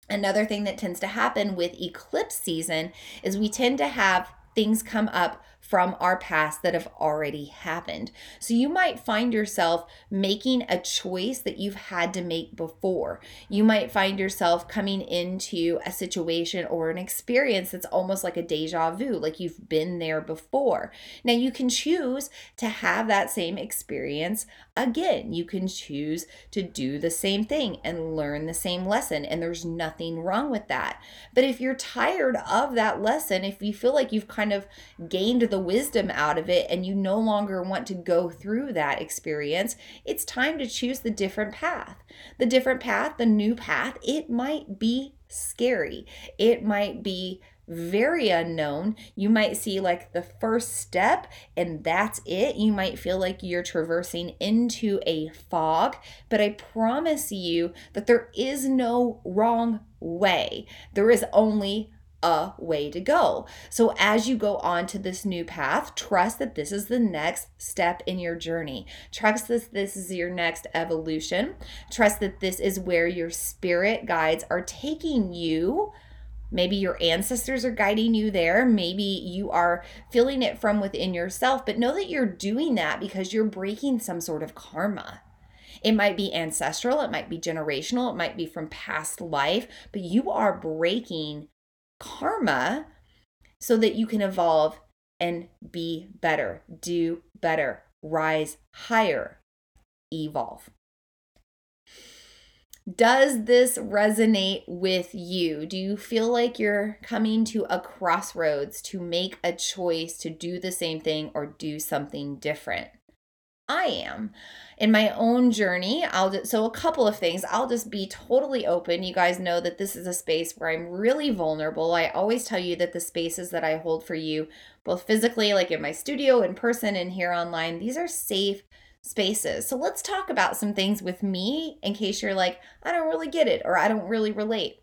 Another thing that tends to happen with eclipse season is we tend to have things come up from our past that have already happened. So you might find yourself making a choice that you've had to make before. You might find yourself coming into a situation or an experience that's almost like a deja vu, like you've been there before. Now you can choose to have that same experience again. You can choose to do the same thing and learn the same lesson, and there's nothing wrong with that. But if you're tired of that lesson, if you feel like you've kind of gained the wisdom out of it and you no longer want to go through that experience, it's time to choose the different path. The different path, the new path, it might be scary. It might be very unknown. You might see like the first step and that's it. You might feel like you're traversing into a fog, but I promise you that there is no wrong way. There is only a way to go. So, as you go on to this new path, trust that this is the next step in your journey. Trust that this is your next evolution. Trust that this is where your spirit guides are taking you Maybe your ancestors are guiding you there. Maybe you are feeling it from within yourself, but know that you're doing that because you're breaking some sort of karma. It might be ancestral, it might be generational, it might be from past life, but you are breaking karma so that you can evolve and be better, do better, rise higher, evolve. Does this resonate with you? Do you feel like you're coming to a crossroads to make a choice to do the same thing or do something different? I am. In my own journey, I'll just, so a couple of things. I'll just be totally open. You guys know that this is a space where I'm really vulnerable. I always tell you that the spaces that I hold for you, both physically, like in my studio, in person, and here online, these are safe spaces. So let's talk about some things with me in case you're like, I don't really get it or I don't really relate.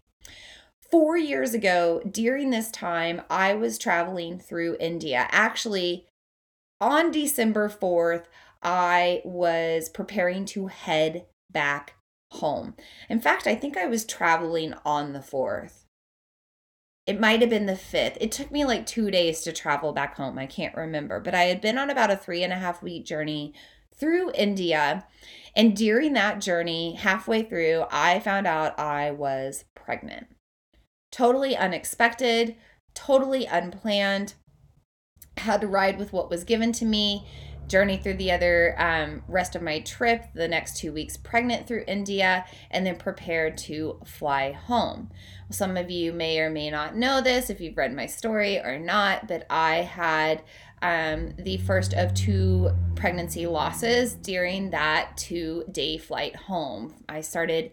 Four years ago, during this time, I was traveling through India. Actually, on December 4th, I was preparing to head back home. In fact, I think I was traveling on the 4th. It might have been the 5th. It took me like two days to travel back home. I can't remember, but I had been on about a three and a half week journey through India. And during that journey, halfway through, I found out I was pregnant. Totally unexpected, totally unplanned. Had to ride with what was given to me journey through the other um, rest of my trip, the next two weeks pregnant through India, and then prepared to fly home. Some of you may or may not know this if you've read my story or not, but I had um, the first of two pregnancy losses during that two day flight home. I started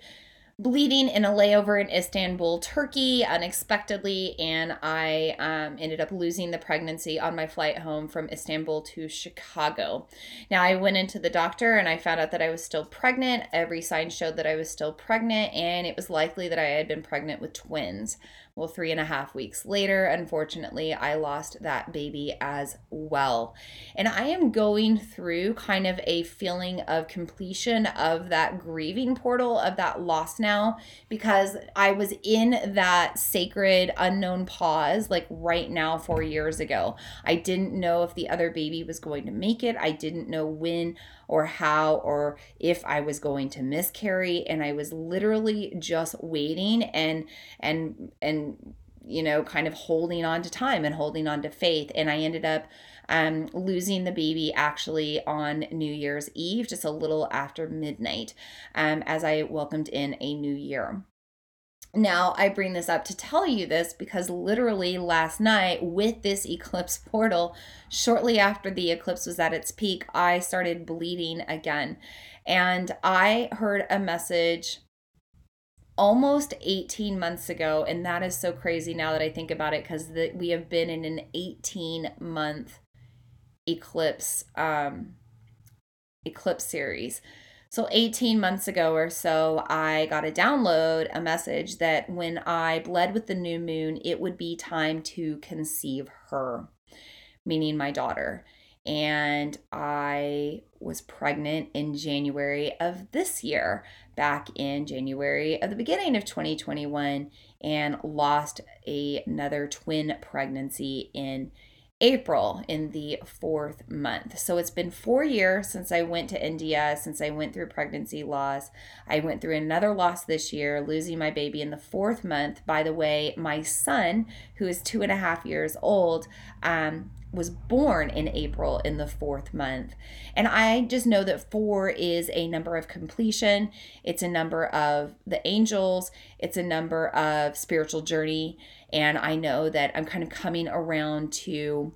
bleeding in a layover in Istanbul, Turkey, unexpectedly, and I um, ended up losing the pregnancy on my flight home from Istanbul to Chicago. Now, I went into the doctor and I found out that I was still pregnant. Every sign showed that I was still pregnant, and it was likely that I had been pregnant with twins. Well, three and a half weeks later, unfortunately, I lost that baby as well. And I am going through kind of a feeling of completion of that grieving portal of that loss now because I was in that sacred unknown pause like right now, four years ago. I didn't know if the other baby was going to make it, I didn't know when or how or if I was going to miscarry and I was literally just waiting and and and you know kind of holding on to time and holding on to faith and I ended up um, losing the baby actually on New Year's Eve, just a little after midnight, um, as I welcomed in a new year. Now, I bring this up to tell you this because literally last night, with this eclipse portal, shortly after the eclipse was at its peak, I started bleeding again. And I heard a message almost 18 months ago. And that is so crazy now that I think about it because we have been in an 18 month eclipse um, eclipse series. So, 18 months ago or so, I got a download, a message that when I bled with the new moon, it would be time to conceive her, meaning my daughter. And I was pregnant in January of this year, back in January of the beginning of 2021, and lost a, another twin pregnancy in April in the fourth month. So it's been four years since I went to India, since I went through pregnancy loss. I went through another loss this year, losing my baby in the fourth month. By the way, my son, who is two and a half years old, um, was born in April in the fourth month. And I just know that four is a number of completion, it's a number of the angels, it's a number of spiritual journey and I know that I'm kind of coming around to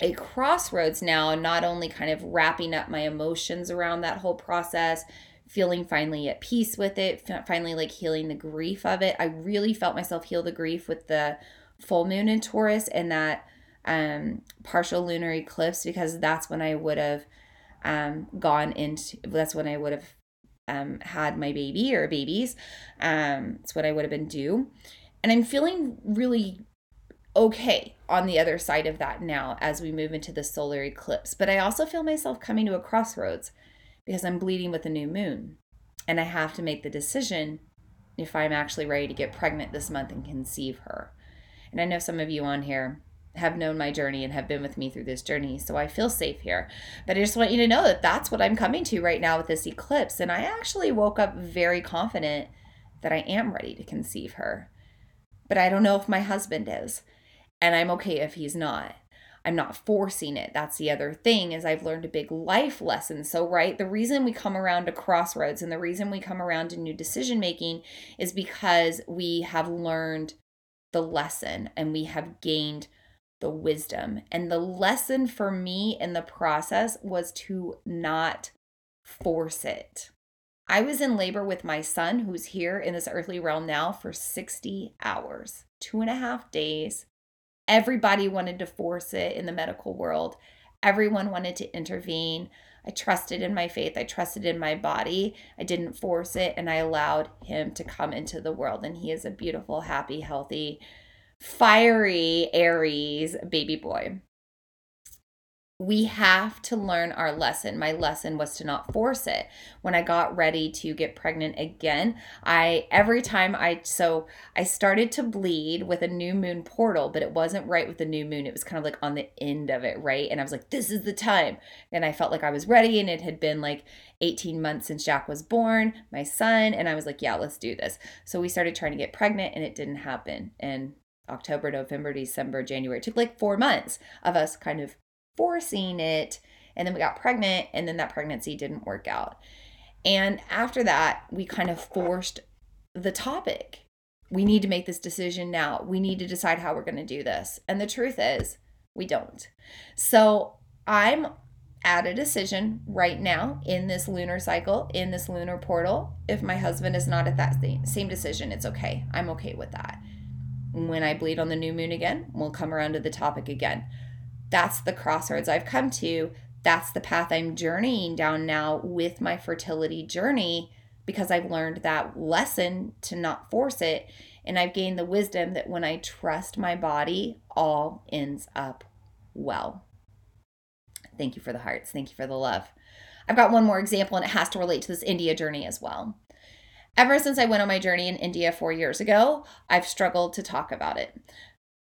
a crossroads now, not only kind of wrapping up my emotions around that whole process, feeling finally at peace with it, finally like healing the grief of it. I really felt myself heal the grief with the full moon in Taurus and that um, partial lunar eclipse because that's when I would have um, gone into, that's when I would have um, had my baby or babies. Um, it's what I would have been due. And I'm feeling really okay on the other side of that now as we move into the solar eclipse. But I also feel myself coming to a crossroads because I'm bleeding with a new moon. And I have to make the decision if I'm actually ready to get pregnant this month and conceive her. And I know some of you on here have known my journey and have been with me through this journey. So I feel safe here. But I just want you to know that that's what I'm coming to right now with this eclipse. And I actually woke up very confident that I am ready to conceive her. But I don't know if my husband is. And I'm okay if he's not. I'm not forcing it. That's the other thing is I've learned a big life lesson. So, right, the reason we come around to crossroads and the reason we come around to new decision making is because we have learned the lesson and we have gained the wisdom. And the lesson for me in the process was to not force it. I was in labor with my son, who's here in this earthly realm now, for 60 hours, two and a half days. Everybody wanted to force it in the medical world. Everyone wanted to intervene. I trusted in my faith. I trusted in my body. I didn't force it, and I allowed him to come into the world. And he is a beautiful, happy, healthy, fiery Aries baby boy. We have to learn our lesson. My lesson was to not force it. When I got ready to get pregnant again, I every time I so I started to bleed with a new moon portal, but it wasn't right with the new moon. It was kind of like on the end of it, right? And I was like, this is the time. And I felt like I was ready and it had been like 18 months since Jack was born, my son, and I was like, yeah, let's do this. So we started trying to get pregnant and it didn't happen. And October, November, December, January. It took like four months of us kind of forcing it. And then we got pregnant, and then that pregnancy didn't work out. And after that, we kind of forced the topic. We need to make this decision now. We need to decide how we're going to do this. And the truth is, we don't. So I'm at a decision right now in this lunar cycle, in this lunar portal. If my husband is not at that same decision, it's okay. I'm okay with that when I bleed on the new moon again, we'll come around to the topic again. That's the crossroads I've come to. That's the path I'm journeying down now with my fertility journey because I've learned that lesson to not force it. And I've gained the wisdom that when I trust my body, all ends up well. Thank you for the hearts. Thank you for the love. I've got one more example, and it has to relate to this India journey as well. Ever since I went on my journey in India four years ago, I've struggled to talk about it.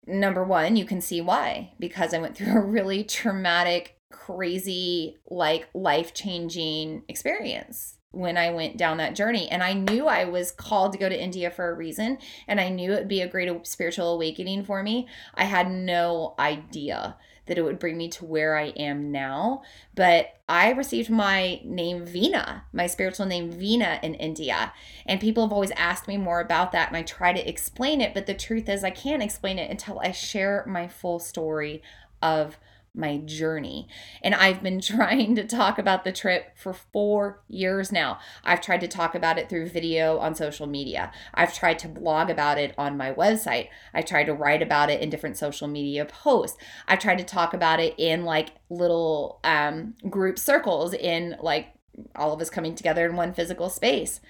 Number one, you can see why, because I went through a really traumatic, crazy, like life changing experience when I went down that journey. And I knew I was called to go to India for a reason, and I knew it'd be a great spiritual awakening for me. I had no idea that it would bring me to where I am now. But I received my name Veena, my spiritual name Veena in India. And people have always asked me more about that, and I try to explain it. But the truth is, I can't explain it until I share my full story of my journey. And I've been trying to talk about the trip for four years now. I've tried to talk about it through video on social media. I've tried to blog about it on my website. I tried to write about it in different social media posts. I've tried to talk about it in like little um, group circles in like all of us coming together in one physical space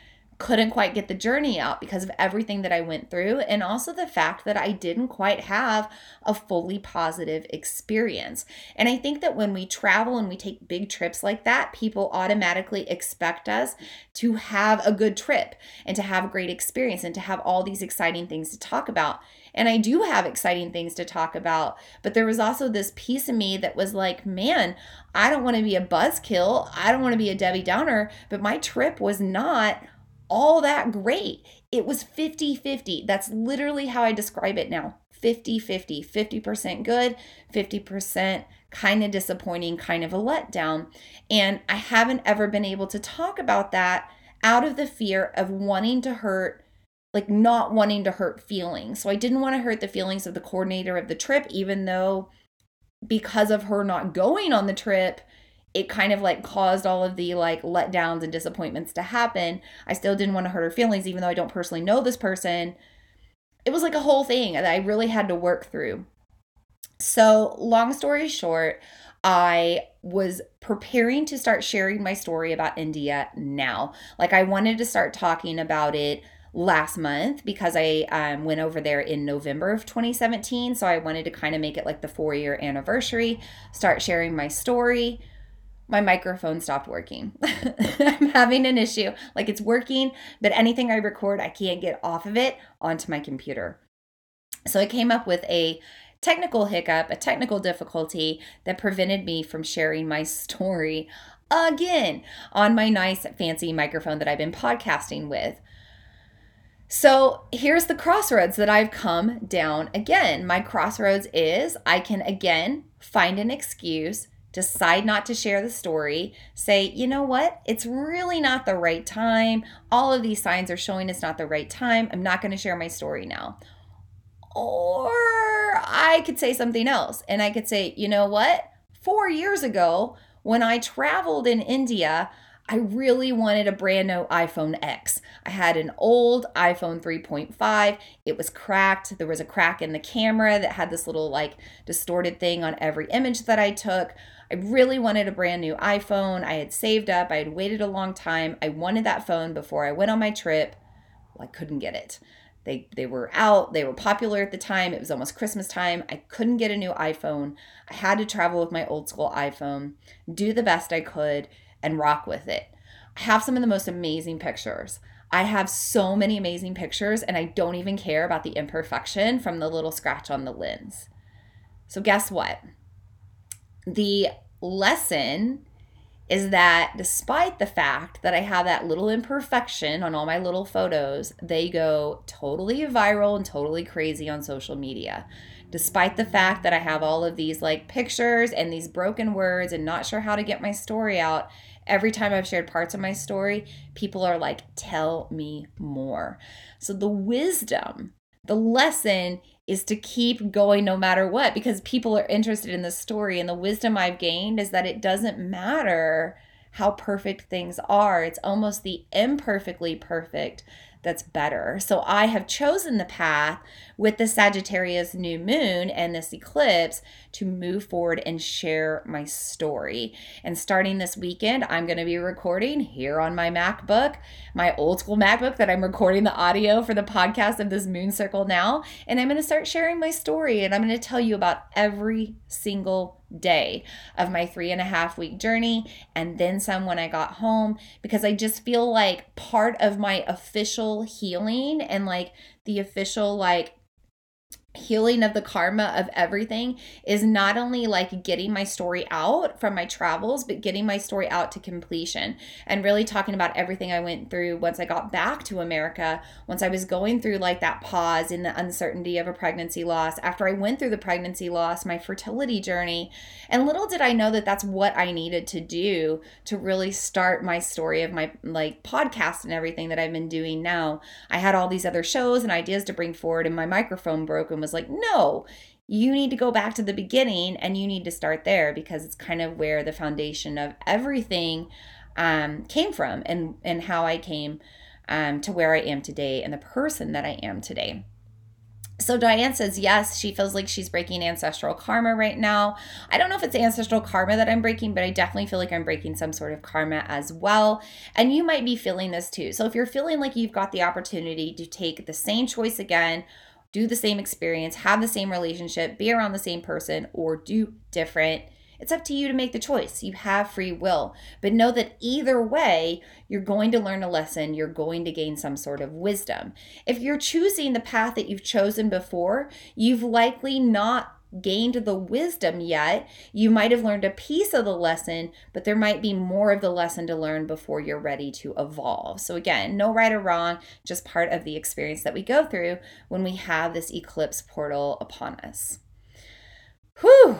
couldn't quite get the journey out because of everything that I went through, and also the fact that I didn't quite have a fully positive experience. And I think that when we travel and we take big trips like that, people automatically expect us to have a good trip and to have a great experience and to have all these exciting things to talk about. And I do have exciting things to talk about, but there was also this piece of me that was like, man, I don't want to be a buzzkill. I don't want to be a Debbie Downer, but my trip was not all that great. It was 50 50. That's literally how I describe it now 50 50. 50% good, 50% kind of disappointing, kind of a letdown. And I haven't ever been able to talk about that out of the fear of wanting to hurt like not wanting to hurt feelings. So I didn't want to hurt the feelings of the coordinator of the trip, even though because of her not going on the trip, it kind of like caused all of the like letdowns and disappointments to happen. I still didn't want to hurt her feelings, even though I don't personally know this person. It was like a whole thing that I really had to work through. So, long story short, I was preparing to start sharing my story about India now. Like, I wanted to start talking about it last month because I um, went over there in November of 2017. So, I wanted to kind of make it like the four year anniversary, start sharing my story. My microphone stopped working. I'm having an issue. Like it's working, but anything I record, I can't get off of it onto my computer. So I came up with a technical hiccup, a technical difficulty that prevented me from sharing my story again on my nice fancy microphone that I've been podcasting with. So here's the crossroads that I've come down again. My crossroads is I can again find an excuse, decide not to share the story, say, you know what, it's really not the right time. All of these signs are showing it's not the right time. I'm not going to share my story now. Or I could say something else and I could say, you know what? Four years ago, when I traveled in India, I really wanted a brand new iPhone X. I had an old iPhone 3.5. It was cracked. There was a crack in the camera that had this little like distorted thing on every image that I took. I really wanted a brand new iPhone. I had saved up. I had waited a long time. I wanted that phone before I went on my trip. Well, I couldn't get it. They they were out, they were popular at the time. It was almost Christmas time. I couldn't get a new iPhone. I had to travel with my old school iPhone, do the best I could and rock with it. I have some of the most amazing pictures. I have so many amazing pictures and I don't even care about the imperfection from the little scratch on the lens. So guess what? The lesson is that despite the fact that I have that little imperfection on all my little photos, they go totally viral and totally crazy on social media. Despite the fact that I have all of these like pictures and these broken words and not sure how to get my story out, every time I've shared parts of my story, people are like, tell me more. So the wisdom, the lesson is to keep going no matter what because people are interested in the story. And the wisdom I've gained is that it doesn't matter how perfect things are, it's almost the imperfectly perfect that's better. So I have chosen the path with the Sagittarius new moon and this eclipse to move forward and share my story. And starting this weekend, I'm going to be recording here on my MacBook, my old school MacBook that I'm recording the audio for the podcast of this moon circle now. And I'm going to start sharing my story and I'm going to tell you about every single day of my three and a half week journey. And then some when I got home because I just feel like part of my official healing and like the official like healing of the karma of everything is not only like getting my story out from my travels but getting my story out to completion and really talking about everything I went through once I got back to America once I was going through like that pause in the uncertainty of a pregnancy loss after I went through the pregnancy loss my fertility journey. And little did I know that that's what I needed to do to really start my story of my like podcast and everything that I've been doing now. I had all these other shows and ideas to bring forward and my microphone broke was like, no, you need to go back to the beginning and you need to start there because it's kind of where the foundation of everything um, came from and, and how I came um, to where I am today and the person that I am today. So Diane says, yes, she feels like she's breaking ancestral karma right now. I don't know if it's ancestral karma that I'm breaking, but I definitely feel like I'm breaking some sort of karma as well. And you might be feeling this too. So if you're feeling like you've got the opportunity to take the same choice again, do the same experience, have the same relationship, be around the same person, or do different. It's up to you to make the choice. You have free will. But know that either way, you're going to learn a lesson. You're going to gain some sort of wisdom. If you're choosing the path that you've chosen before, you've likely not gained the wisdom yet. You might have learned a piece of the lesson, but there might be more of the lesson to learn before you're ready to evolve. So, again, no right or wrong, just part of the experience that we go through when we have this eclipse portal upon us. Whew,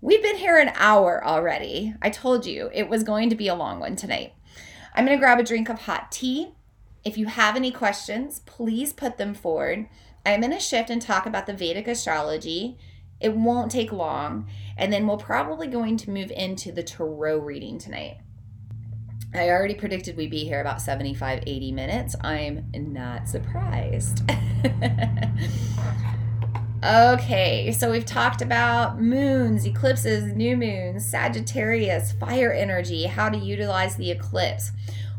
we've been here an hour already. I told you it was going to be a long one tonight. I'm going to grab a drink of hot tea. If you have any questions, please put them forward. I'm going to shift and talk about the Vedic astrology It won't take long. And then we're probably going to move into the tarot reading tonight. I already predicted we'd be here about 75, 80 minutes. I'm not surprised. okay, so we've talked about moons, eclipses, new moons, Sagittarius, fire energy, how to utilize the eclipse.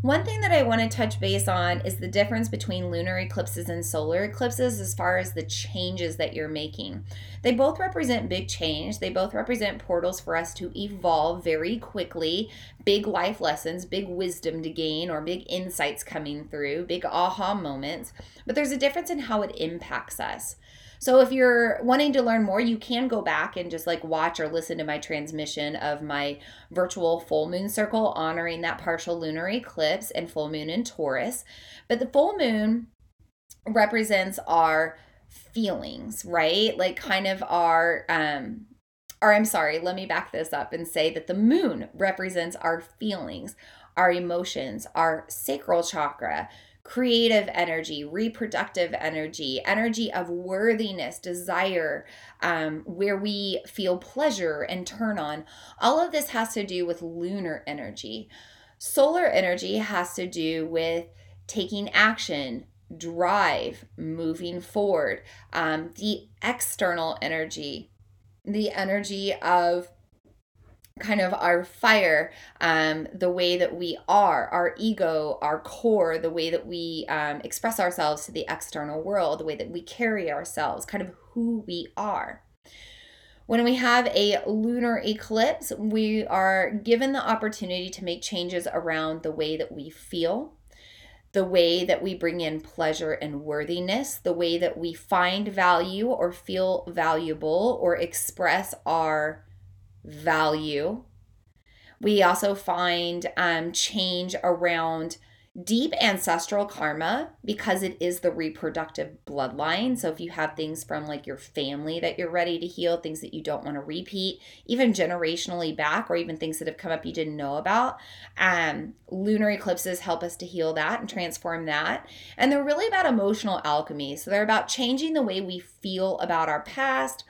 One thing that I want to touch base on is the difference between lunar eclipses and solar eclipses as far as the changes that you're making. They both represent big change, they both represent portals for us to evolve very quickly, big life lessons, big wisdom to gain, or big insights coming through, big aha moments. But there's a difference in how it impacts us. So if you're wanting to learn more, you can go back and just like watch or listen to my transmission of my virtual full moon circle honoring that partial lunar eclipse and full moon in Taurus. But the full moon represents our feelings, right? Like kind of our um or I'm sorry, let me back this up and say that the moon represents our feelings, our emotions, our sacral chakra, creative energy, reproductive energy, energy of worthiness, desire, um, where we feel pleasure and turn on. All of this has to do with lunar energy. Solar energy has to do with taking action, drive, moving forward. Um, the external energy, the energy of kind of our fire, um, the way that we are, our ego, our core, the way that we um, express ourselves to the external world, the way that we carry ourselves, kind of who we are. When we have a lunar eclipse, we are given the opportunity to make changes around the way that we feel, the way that we bring in pleasure and worthiness, the way that we find value or feel valuable or express our value. We also find um, change around deep ancestral karma because it is the reproductive bloodline. So if you have things from like your family that you're ready to heal, things that you don't want to repeat, even generationally back, or even things that have come up you didn't know about, um, lunar eclipses help us to heal that and transform that. And they're really about emotional alchemy. So they're about changing the way we feel about our past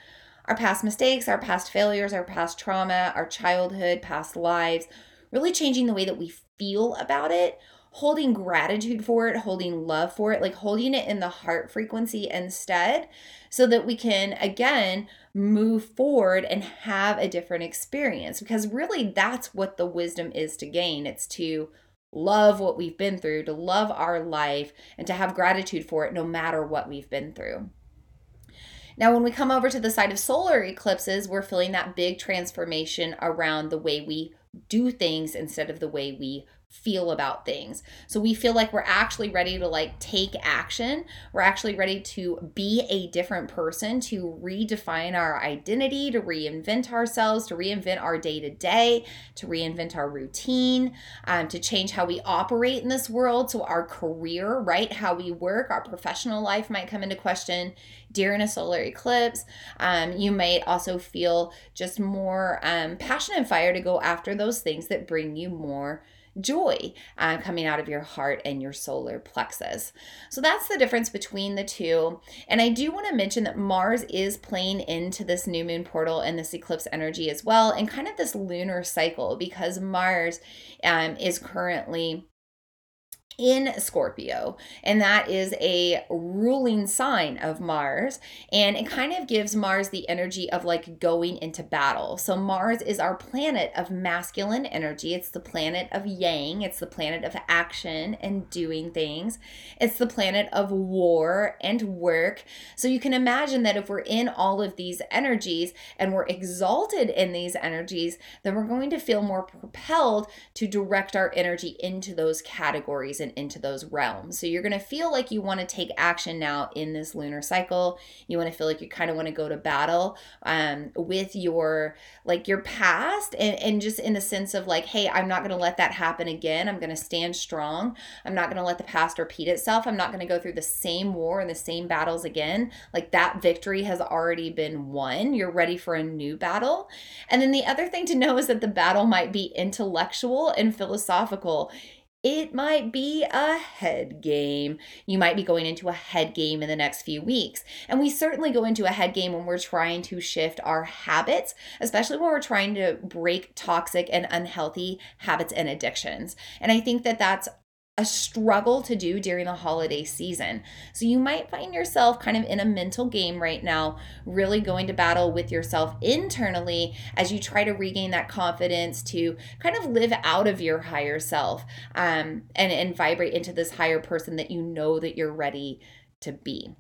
our past mistakes, our past failures, our past trauma, our childhood, past lives, really changing the way that we feel about it, holding gratitude for it, holding love for it, like holding it in the heart frequency instead, so that we can again move forward and have a different experience. Because really, that's what the wisdom is to gain. It's to love what we've been through, to love our life, and to have gratitude for it no matter what we've been through. Now, when we come over to the side of solar eclipses, we're feeling that big transformation around the way we do things instead of the way we feel about things. So we feel like we're actually ready to like take action. We're actually ready to be a different person, to redefine our identity, to reinvent ourselves, to reinvent our day to day, to reinvent our routine, um, to change how we operate in this world. So our career, right? How we work, our professional life might come into question during a solar eclipse. Um, you might also feel just more um, passion and fire to go after those things that bring you more joy uh, coming out of your heart and your solar plexus. So that's the difference between the two. And I do want to mention that Mars is playing into this new moon portal and this eclipse energy as well, and kind of this lunar cycle because Mars um, is currently in Scorpio, and that is a ruling sign of Mars. And it kind of gives Mars the energy of like going into battle. So, Mars is our planet of masculine energy, it's the planet of yang, it's the planet of action and doing things, it's the planet of war and work. So, you can imagine that if we're in all of these energies and we're exalted in these energies, then we're going to feel more propelled to direct our energy into those categories and into those realms. So you're going to feel like you want to take action now in this lunar cycle. You want to feel like you kind of want to go to battle um, with your like your past and, and just in the sense of like, hey, I'm not going to let that happen again. I'm going to stand strong. I'm not going to let the past repeat itself. I'm not going to go through the same war and the same battles again. Like that victory has already been won. You're ready for a new battle. And then the other thing to know is that the battle might be intellectual and philosophical It might be a head game. You might be going into a head game in the next few weeks. And we certainly go into a head game when we're trying to shift our habits, especially when we're trying to break toxic and unhealthy habits and addictions. And I think that that's a struggle to do during the holiday season. So you might find yourself kind of in a mental game right now, really going to battle with yourself internally as you try to regain that confidence to kind of live out of your higher self um, and, and vibrate into this higher person that you know that you're ready to be.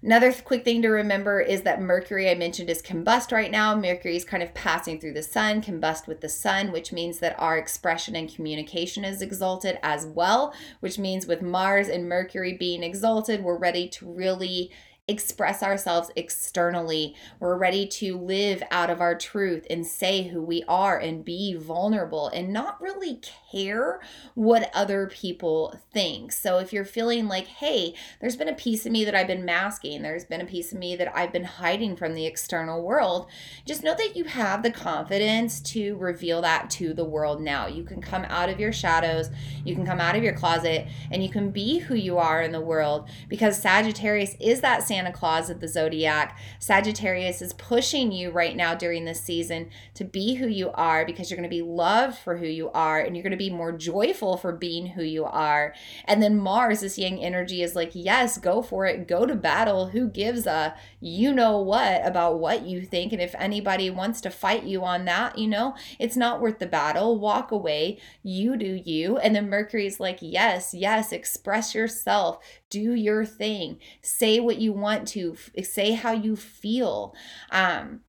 Another quick thing to remember is that Mercury, I mentioned, is combust right now. Mercury is kind of passing through the sun, combust with the sun, which means that our expression and communication is exalted as well, which means with Mars and Mercury being exalted, we're ready to really express ourselves externally. We're ready to live out of our truth and say who we are and be vulnerable and not really care what other people think. So if you're feeling like, hey, there's been a piece of me that I've been masking, there's been a piece of me that I've been hiding from the external world, just know that you have the confidence to reveal that to the world now. You can come out of your shadows, you can come out of your closet, and you can be who you are in the world because Sagittarius is that same Santa Claus of the zodiac. Sagittarius is pushing you right now during this season to be who you are because you're going to be loved for who you are and you're going to be more joyful for being who you are. And then Mars, this yang energy, is like, yes, go for it, go to battle. Who gives a you know what about what you think? And if anybody wants to fight you on that, you know, it's not worth the battle. Walk away. You do you. And then Mercury's like, yes, yes, express yourself do your thing. Say what you want to. Say how you feel. Um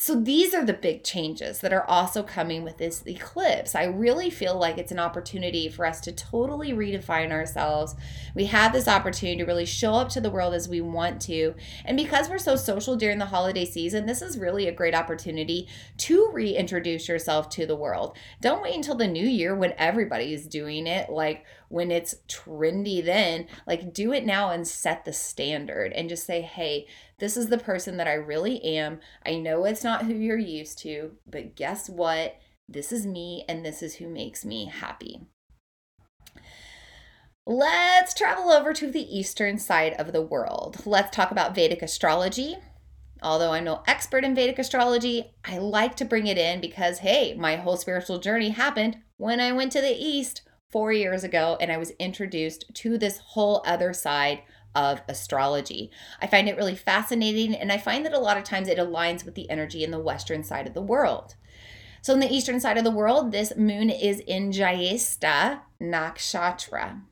so these are the big changes that are also coming with this eclipse. I really feel like it's an opportunity for us to totally redefine ourselves. We have this opportunity to really show up to the world as we want to. And because we're so social during the holiday season, this is really a great opportunity to reintroduce yourself to the world. Don't wait until the new year when everybody's doing it, like when it's trendy then. Like do it now and set the standard and just say, "Hey, this is the person that I really am. I know it's not who you're used to, but guess what? This is me, and this is who makes me happy. Let's travel over to the eastern side of the world. Let's talk about Vedic astrology. Although I'm no expert in Vedic astrology, I like to bring it in because, hey, my whole spiritual journey happened when I went to the East four years ago and I was introduced to this whole other side of astrology. I find it really fascinating, and I find that a lot of times it aligns with the energy in the western side of the world. So, in the eastern side of the world, this moon is in Jyesta Nakshatra.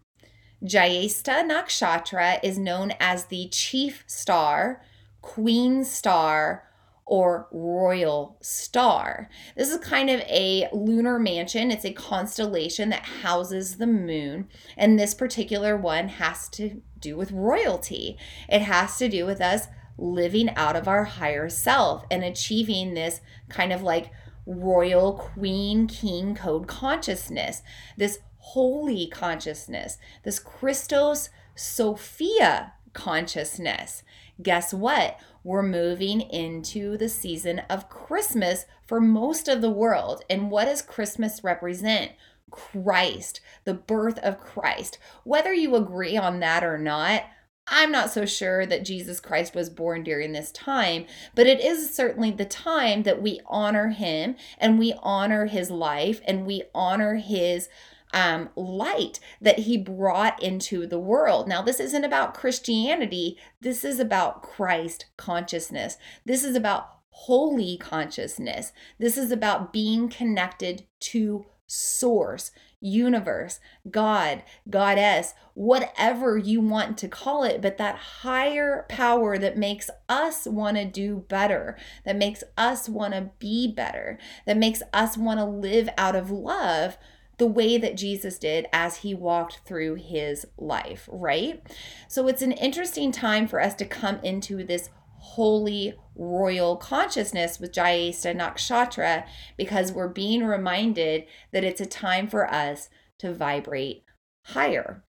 Jyesta Nakshatra is known as the chief star, queen star, or royal star. This is kind of a lunar mansion. It's a constellation that houses the moon. And this particular one has to do with royalty, it has to do with us living out of our higher self and achieving this kind of like royal queen king code consciousness, this holy consciousness, this Christos Sophia consciousness. Guess what? we're moving into the season of Christmas for most of the world. And what does Christmas represent? Christ, the birth of Christ. Whether you agree on that or not, I'm not so sure that Jesus Christ was born during this time, but it is certainly the time that we honor him and we honor his life and we honor his um, light that he brought into the world. Now, this isn't about Christianity, this is about Christ consciousness. This is about holy consciousness. This is about being connected to source, universe, God, goddess, whatever you want to call it, but that higher power that makes us want to do better, that makes us want to be better, that makes us want to live out of love the way that Jesus did as he walked through his life, right? So it's an interesting time for us to come into this holy royal consciousness with Jyesta Nakshatra because we're being reminded that it's a time for us to vibrate higher.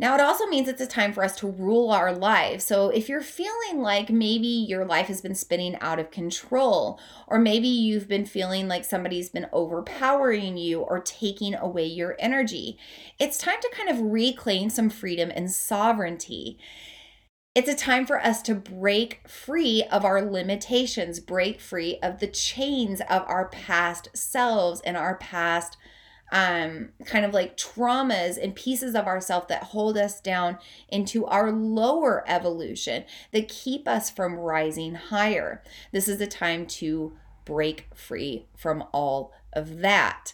Now, it also means it's a time for us to rule our lives. So, if you're feeling like maybe your life has been spinning out of control, or maybe you've been feeling like somebody's been overpowering you or taking away your energy, it's time to kind of reclaim some freedom and sovereignty. It's a time for us to break free of our limitations, break free of the chains of our past selves and our past um, kind of like traumas and pieces of ourself that hold us down into our lower evolution that keep us from rising higher. This is the time to break free from all of that.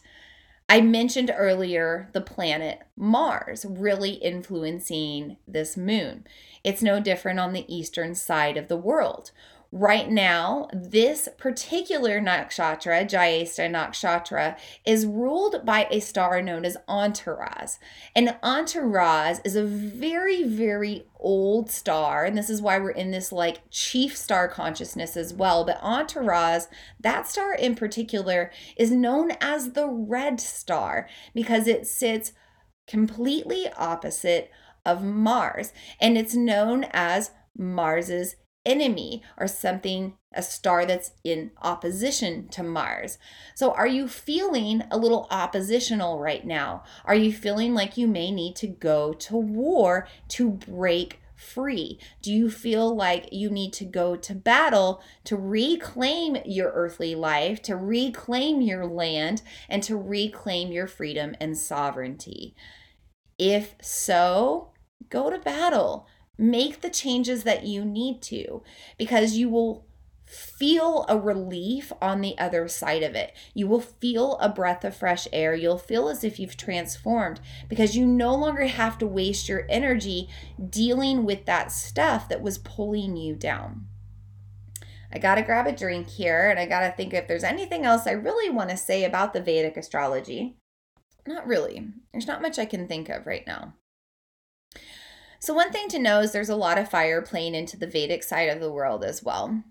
I mentioned earlier the planet Mars really influencing this moon. It's no different on the eastern side of the world right now, this particular nakshatra, Jyesta nakshatra, is ruled by a star known as Antares. And Antares is a very, very old star. And this is why we're in this like chief star consciousness as well. But Antares, that star in particular, is known as the red star because it sits completely opposite of Mars. And it's known as Mars's enemy or something, a star that's in opposition to Mars. So, are you feeling a little oppositional right now? Are you feeling like you may need to go to war to break free? Do you feel like you need to go to battle to reclaim your earthly life, to reclaim your land, and to reclaim your freedom and sovereignty? If so, go to battle make the changes that you need to because you will feel a relief on the other side of it. You will feel a breath of fresh air. You'll feel as if you've transformed because you no longer have to waste your energy dealing with that stuff that was pulling you down. I got to grab a drink here and I got to think if there's anything else I really want to say about the Vedic astrology. Not really. There's not much I can think of right now. So, one thing to know is there's a lot of fire playing into the Vedic side of the world as well.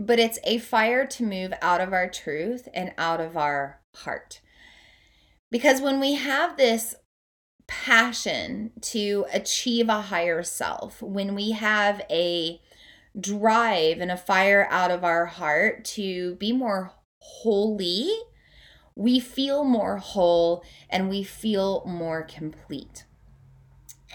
But it's a fire to move out of our truth and out of our heart. Because when we have this passion to achieve a higher self, when we have a drive and a fire out of our heart to be more holy, we feel more whole and we feel more complete.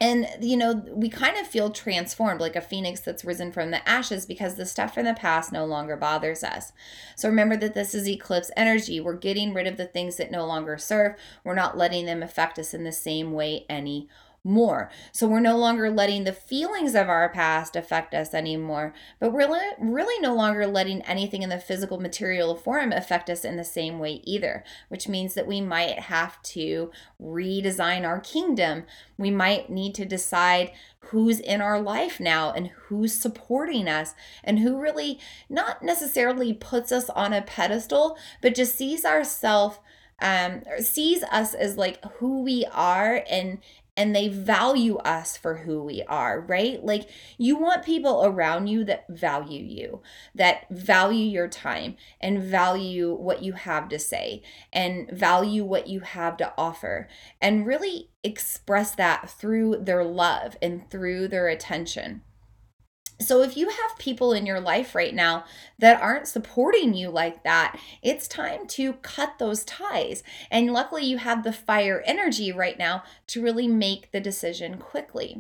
And, you know, we kind of feel transformed like a phoenix that's risen from the ashes because the stuff from the past no longer bothers us. So remember that this is eclipse energy. We're getting rid of the things that no longer serve, we're not letting them affect us in the same way any more. So we're no longer letting the feelings of our past affect us anymore, but we're really, really no longer letting anything in the physical material form affect us in the same way either, which means that we might have to redesign our kingdom. We might need to decide who's in our life now and who's supporting us and who really not necessarily puts us on a pedestal, but just sees ourselves um sees us as like who we are and and they value us for who we are, right? Like you want people around you that value you, that value your time and value what you have to say and value what you have to offer and really express that through their love and through their attention. So, if you have people in your life right now that aren't supporting you like that, it's time to cut those ties. And luckily, you have the fire energy right now to really make the decision quickly.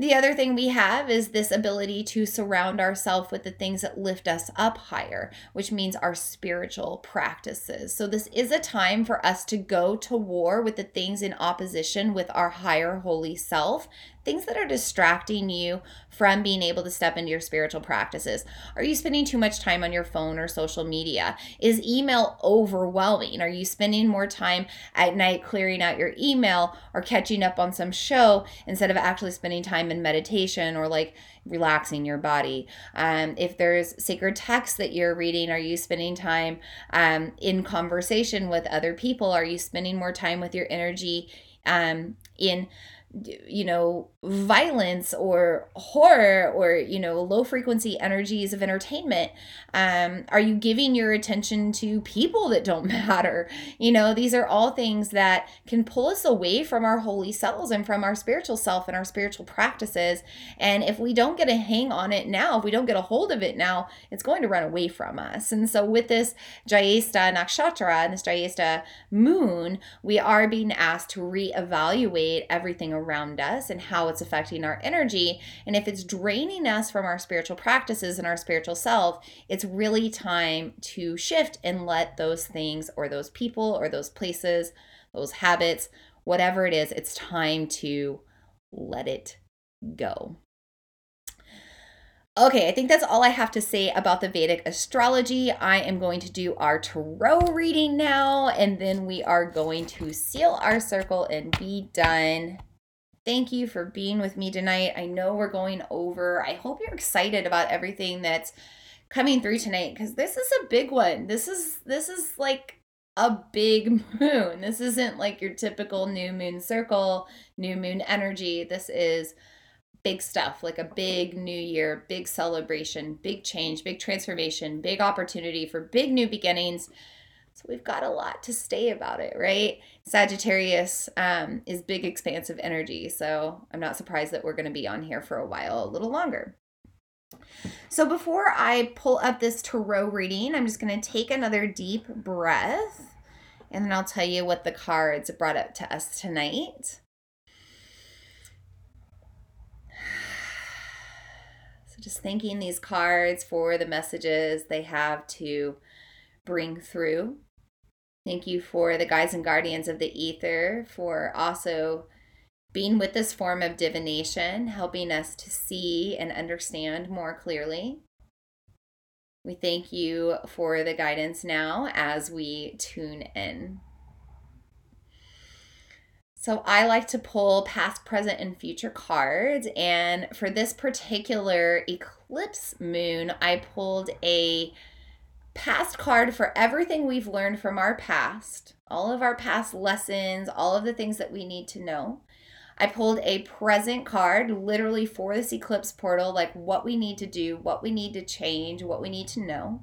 The other thing we have is this ability to surround ourselves with the things that lift us up higher, which means our spiritual practices. So, this is a time for us to go to war with the things in opposition with our higher holy self things that are distracting you from being able to step into your spiritual practices. Are you spending too much time on your phone or social media? Is email overwhelming? Are you spending more time at night clearing out your email or catching up on some show instead of actually spending time in meditation or like relaxing your body. Um, if there's sacred text that you're reading, are you spending time um, in conversation with other people? Are you spending more time with your energy um, in you know, violence or horror or, you know, low frequency energies of entertainment? Um, are you giving your attention to people that don't matter? You know, these are all things that can pull us away from our holy selves and from our spiritual self and our spiritual practices. And if we don't get a hang on it now, if we don't get a hold of it now, it's going to run away from us. And so with this Jyesta Nakshatra and this Jyesta moon, we are being asked to reevaluate everything around us and how it's affecting our energy. And if it's draining us from our spiritual practices and our spiritual self, it's really time to shift and let those things or those people or those places, those habits, whatever it is, it's time to let it go. Okay, I think that's all I have to say about the Vedic astrology. I am going to do our tarot reading now, and then we are going to seal our circle and be done. Thank you for being with me tonight. I know we're going over. I hope you're excited about everything that's coming through tonight because this is a big one. This is this is like a big moon. This isn't like your typical new moon circle, new moon energy. This is big stuff, like a big new year, big celebration, big change, big transformation, big opportunity for big new beginnings. So we've got a lot to say about it, right? Sagittarius um, is big, expansive energy. So I'm not surprised that we're going to be on here for a while, a little longer. So before I pull up this tarot reading, I'm just going to take another deep breath and then I'll tell you what the cards brought up to us tonight. So just thanking these cards for the messages they have to bring through. Thank you for the guides and guardians of the ether for also being with this form of divination, helping us to see and understand more clearly. We thank you for the guidance now as we tune in. So I like to pull past, present, and future cards. And for this particular eclipse moon, I pulled a past card for everything we've learned from our past, all of our past lessons, all of the things that we need to know. I pulled a present card literally for this eclipse portal, like what we need to do, what we need to change, what we need to know.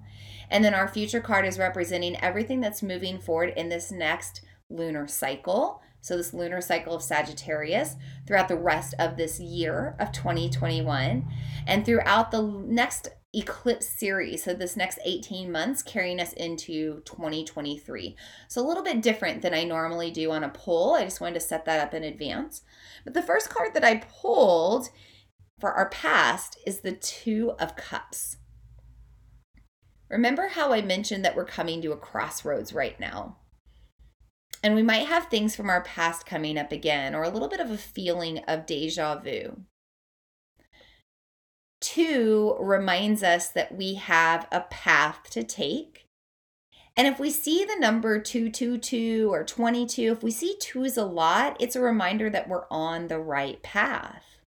And then our future card is representing everything that's moving forward in this next lunar cycle so this lunar cycle of Sagittarius throughout the rest of this year of 2021 and throughout the next eclipse series. So this next 18 months carrying us into 2023 so a little bit different than i normally do on a poll. I just wanted to set that up in advance. But the first card that i pulled for our past is the two of cups. Remember how i mentioned that we're coming to a crossroads right now? And we might have things from our past coming up again, or a little bit of a feeling of deja vu. Two reminds us that we have a path to take. And if we see the number 222 or 22, if we see twos a lot, it's a reminder that we're on the right path.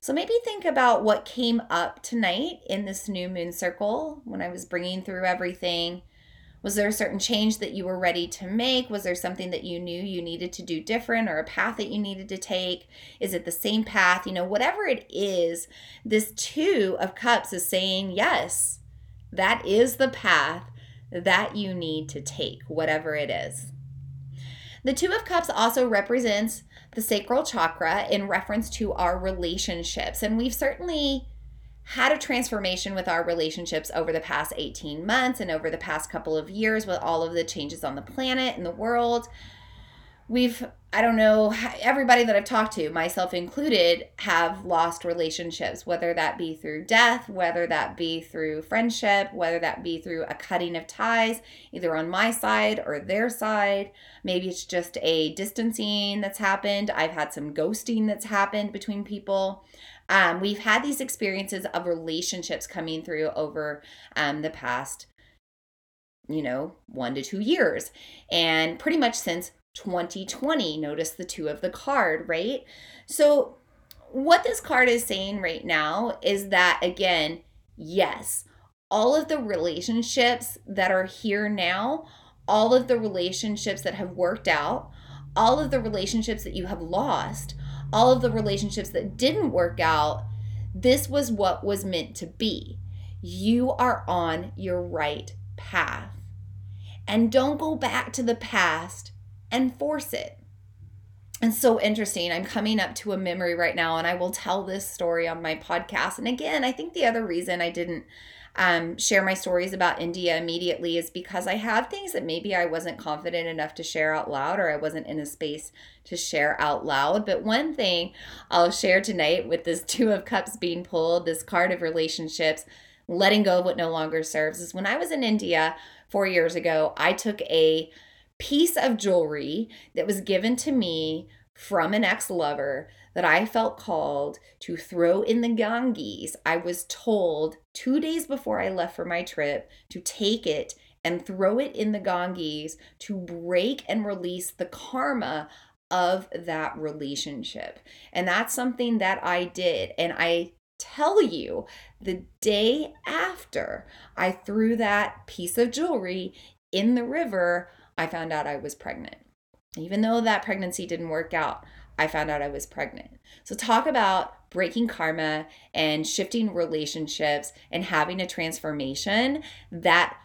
So maybe think about what came up tonight in this new moon circle when I was bringing through everything was there a certain change that you were ready to make? Was there something that you knew you needed to do different or a path that you needed to take? Is it the same path? You know, whatever it is, this two of cups is saying, yes, that is the path that you need to take, whatever it is. The Two of Cups also represents the sacral chakra in reference to our relationships. And we've certainly had a transformation with our relationships over the past 18 months and over the past couple of years with all of the changes on the planet and the world. We've, I don't know, everybody that I've talked to, myself included, have lost relationships, whether that be through death, whether that be through friendship, whether that be through a cutting of ties, either on my side or their side. Maybe it's just a distancing that's happened. I've had some ghosting that's happened between people. Um, we've had these experiences of relationships coming through over um, the past, you know, one to two years, and pretty much since 2020. Notice the two of the card, right? So, what this card is saying right now is that, again, yes, all of the relationships that are here now, all of the relationships that have worked out, all of the relationships that you have lost, all of the relationships that didn't work out, this was what was meant to be. You are on your right path. And don't go back to the past and force it. And so interesting. I'm coming up to a memory right now, and I will tell this story on my podcast. And again, I think the other reason I didn't um, share my stories about India immediately is because I have things that maybe I wasn't confident enough to share out loud or I wasn't in a space to share out loud. But one thing I'll share tonight with this Two of Cups being pulled, this card of relationships, letting go of what no longer serves, is when I was in India four years ago, I took a piece of jewelry that was given to me from an ex lover that I felt called to throw in the Ganges. I was told two days before I left for my trip to take it and throw it in the Ganges to break and release the karma of that relationship. And that's something that I did. And I tell you, the day after I threw that piece of jewelry in the river, I found out I was pregnant. Even though that pregnancy didn't work out, I found out I was pregnant. So, talk about breaking karma and shifting relationships and having a transformation. That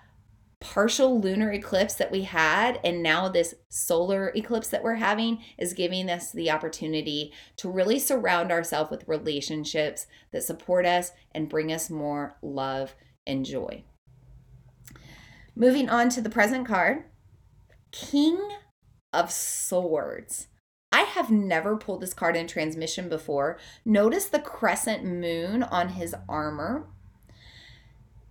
partial lunar eclipse that we had, and now this solar eclipse that we're having, is giving us the opportunity to really surround ourselves with relationships that support us and bring us more love and joy. Moving on to the present card King of Swords. I have never pulled this card in transmission before. Notice the crescent moon on his armor.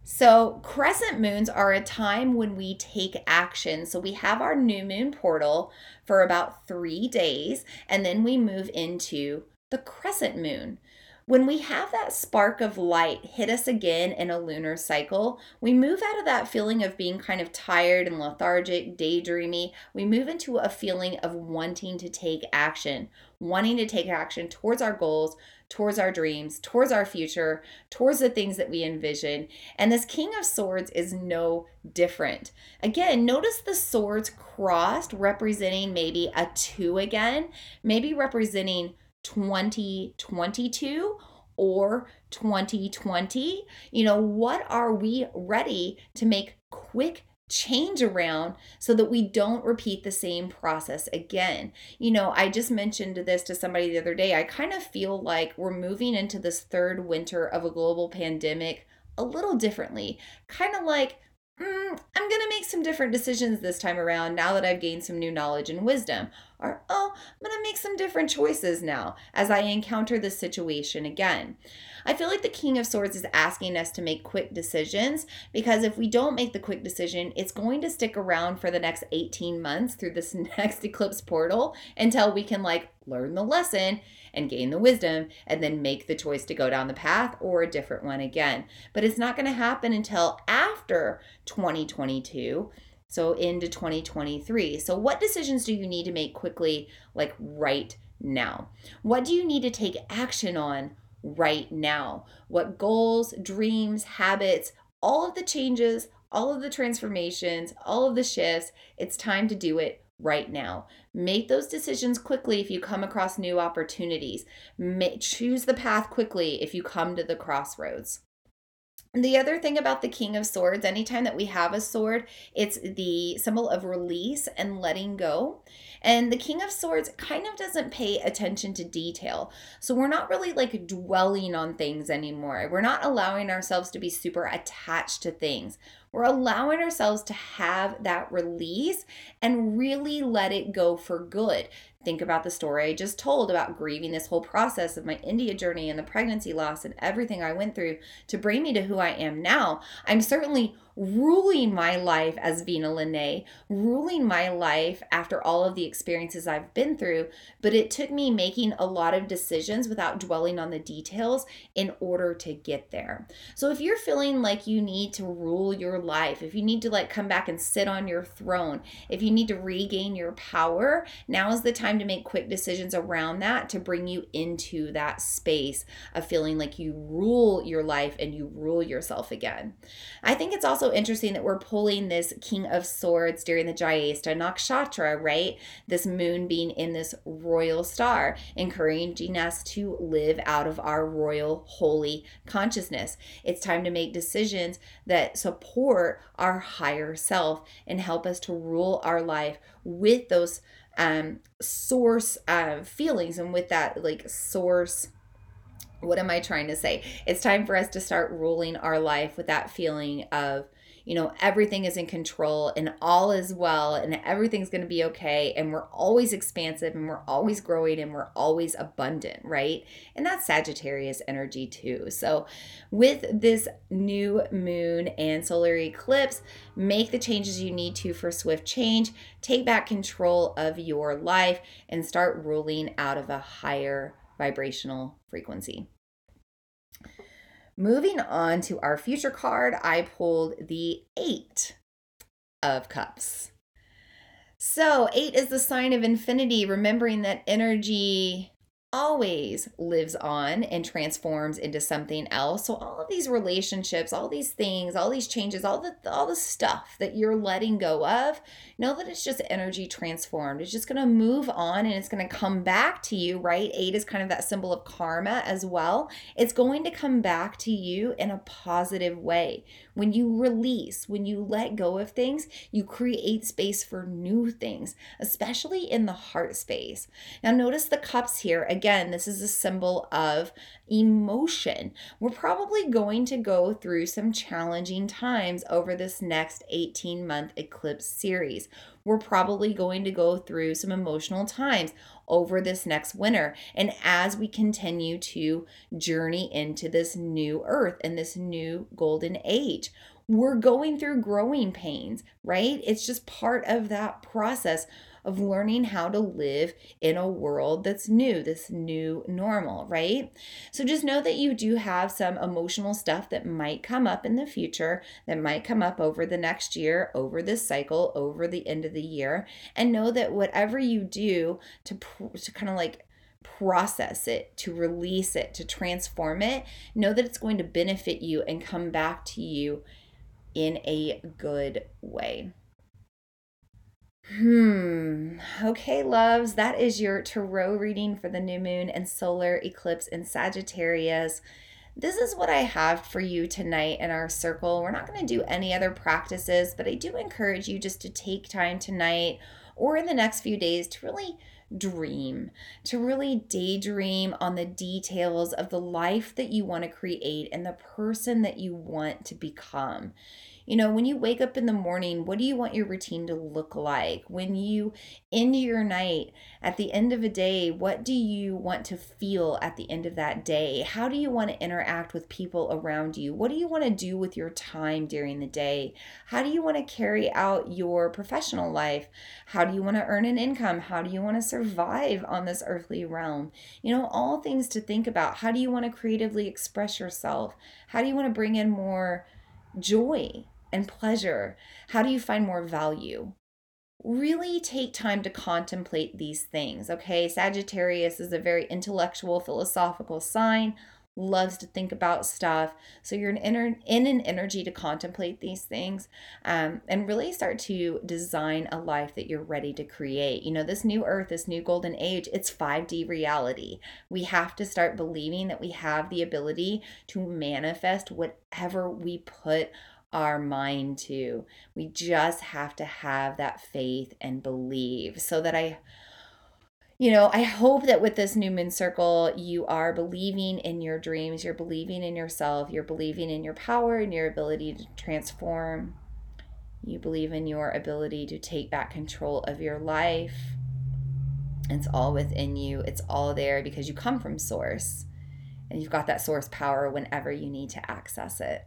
So, crescent moons are a time when we take action. So, we have our new moon portal for about three days, and then we move into the crescent moon. When we have that spark of light hit us again in a lunar cycle, we move out of that feeling of being kind of tired and lethargic, daydreamy. We move into a feeling of wanting to take action, wanting to take action towards our goals, towards our dreams, towards our future, towards the things that we envision. And this King of Swords is no different. Again, notice the swords crossed, representing maybe a two again, maybe representing 2022 or 2020? You know, what are we ready to make quick change around so that we don't repeat the same process again. You know, I just mentioned this to somebody the other day. I kind of feel like we're moving into this third winter of a global pandemic a little differently. Kind of like mm, I'm going to make some different decisions this time around now that I've gained some new knowledge and wisdom. Or, oh, I'm going to make some different choices now as I encounter this situation again. I feel like the King of Swords is asking us to make quick decisions because if we don't make the quick decision, it's going to stick around for the next 18 months through this next eclipse portal until we can like learn the lesson and gain the wisdom and then make the choice to go down the path or a different one again. But it's not going to happen until after 2022. So into 2023. So, what decisions do you need to make quickly, like right now? What do you need to take action on right now? What goals, dreams, habits, all of the changes, all of the transformations, all of the shifts, it's time to do it right now. Make those decisions quickly if you come across new opportunities. Choose the path quickly if you come to the crossroads. The other thing about the King of Swords, anytime that we have a sword, it's the symbol of release and letting go. And the King of Swords kind of doesn't pay attention to detail. So we're not really like dwelling on things anymore. We're not allowing ourselves to be super attached to things. We're allowing ourselves to have that release and really let it go for good. Think about the story I just told about grieving this whole process of my India journey and the pregnancy loss and everything I went through to bring me to who I am now. I'm certainly ruling my life as Vina Lene, ruling my life after all of the experiences I've been through, but it took me making a lot of decisions without dwelling on the details in order to get there. So if you're feeling like you need to rule your life, if you need to like come back and sit on your throne, if you need to regain your power, now is the time to make quick decisions around that to bring you into that space of feeling like you rule your life and you rule yourself again. I think it's also also interesting that we're pulling this King of Swords during the Jyesta Nakshatra, right? This moon being in this royal star, encouraging us to live out of our royal holy consciousness. It's time to make decisions that support our higher self and help us to rule our life with those um, source uh, feelings and with that like source what am I trying to say? It's time for us to start ruling our life with that feeling of, you know, everything is in control and all is well and everything's going to be okay. And we're always expansive and we're always growing and we're always abundant, right? And that's Sagittarius energy too. So, with this new moon and solar eclipse, make the changes you need to for swift change, take back control of your life, and start ruling out of a higher vibrational frequency. Moving on to our future card, I pulled the Eight of Cups. So, eight is the sign of infinity, remembering that energy always lives on and transforms into something else. So all of these relationships, all these things, all these changes, all the all the stuff that you're letting go of, know that it's just energy transformed. It's just going to move on and it's going to come back to you, right? 8 is kind of that symbol of karma as well. It's going to come back to you in a positive way. When you release, when you let go of things, you create space for new things, especially in the heart space. Now notice the cups here again, this is a symbol of emotion. We're probably going to go through some challenging times over this next 18 month eclipse series. We're probably going to go through some emotional times over this next winter. And as we continue to journey into this new earth and this new golden age, we're going through growing pains, right? It's just part of that process of learning how to live in a world that's new, this new normal, right? So just know that you do have some emotional stuff that might come up in the future, that might come up over the next year, over this cycle, over the end of the year, and know that whatever you do to, to kind of like process it, to release it, to transform it, know that it's going to benefit you and come back to you in a good way. Hmm. Okay, loves, that is your tarot reading for the new moon and solar eclipse in Sagittarius. This is what I have for you tonight in our circle. We're not going to do any other practices, but I do encourage you just to take time tonight or in the next few days to really dream, to really daydream on the details of the life that you want to create and the person that you want to become. You know, when you wake up in the morning, what do you want your routine to look like? When you end your night, at the end of a day, what do you want to feel at the end of that day? How do you want to interact with people around you? What do you want to do with your time during the day? How do you want to carry out your professional life? How do you want to earn an income? How do you want to survive on this earthly realm? You know, all things to think about. How do you want to creatively express yourself? How do you want to bring in more joy and pleasure? How do you find more value? Really take time to contemplate these things, okay? Sagittarius is a very intellectual, philosophical sign, loves to think about stuff. So you're in, inner, in an energy to contemplate these things um, and really start to design a life that you're ready to create. You know, this new earth, this new golden age, it's 5D reality. We have to start believing that we have the ability to manifest whatever we put our mind to. We just have to have that faith and believe so that I you know, I hope that with this new moon circle, you are believing in your dreams, you're believing in yourself, you're believing in your power and your ability to transform. You believe in your ability to take back control of your life. It's all within you, it's all there because you come from source and you've got that source power whenever you need to access it.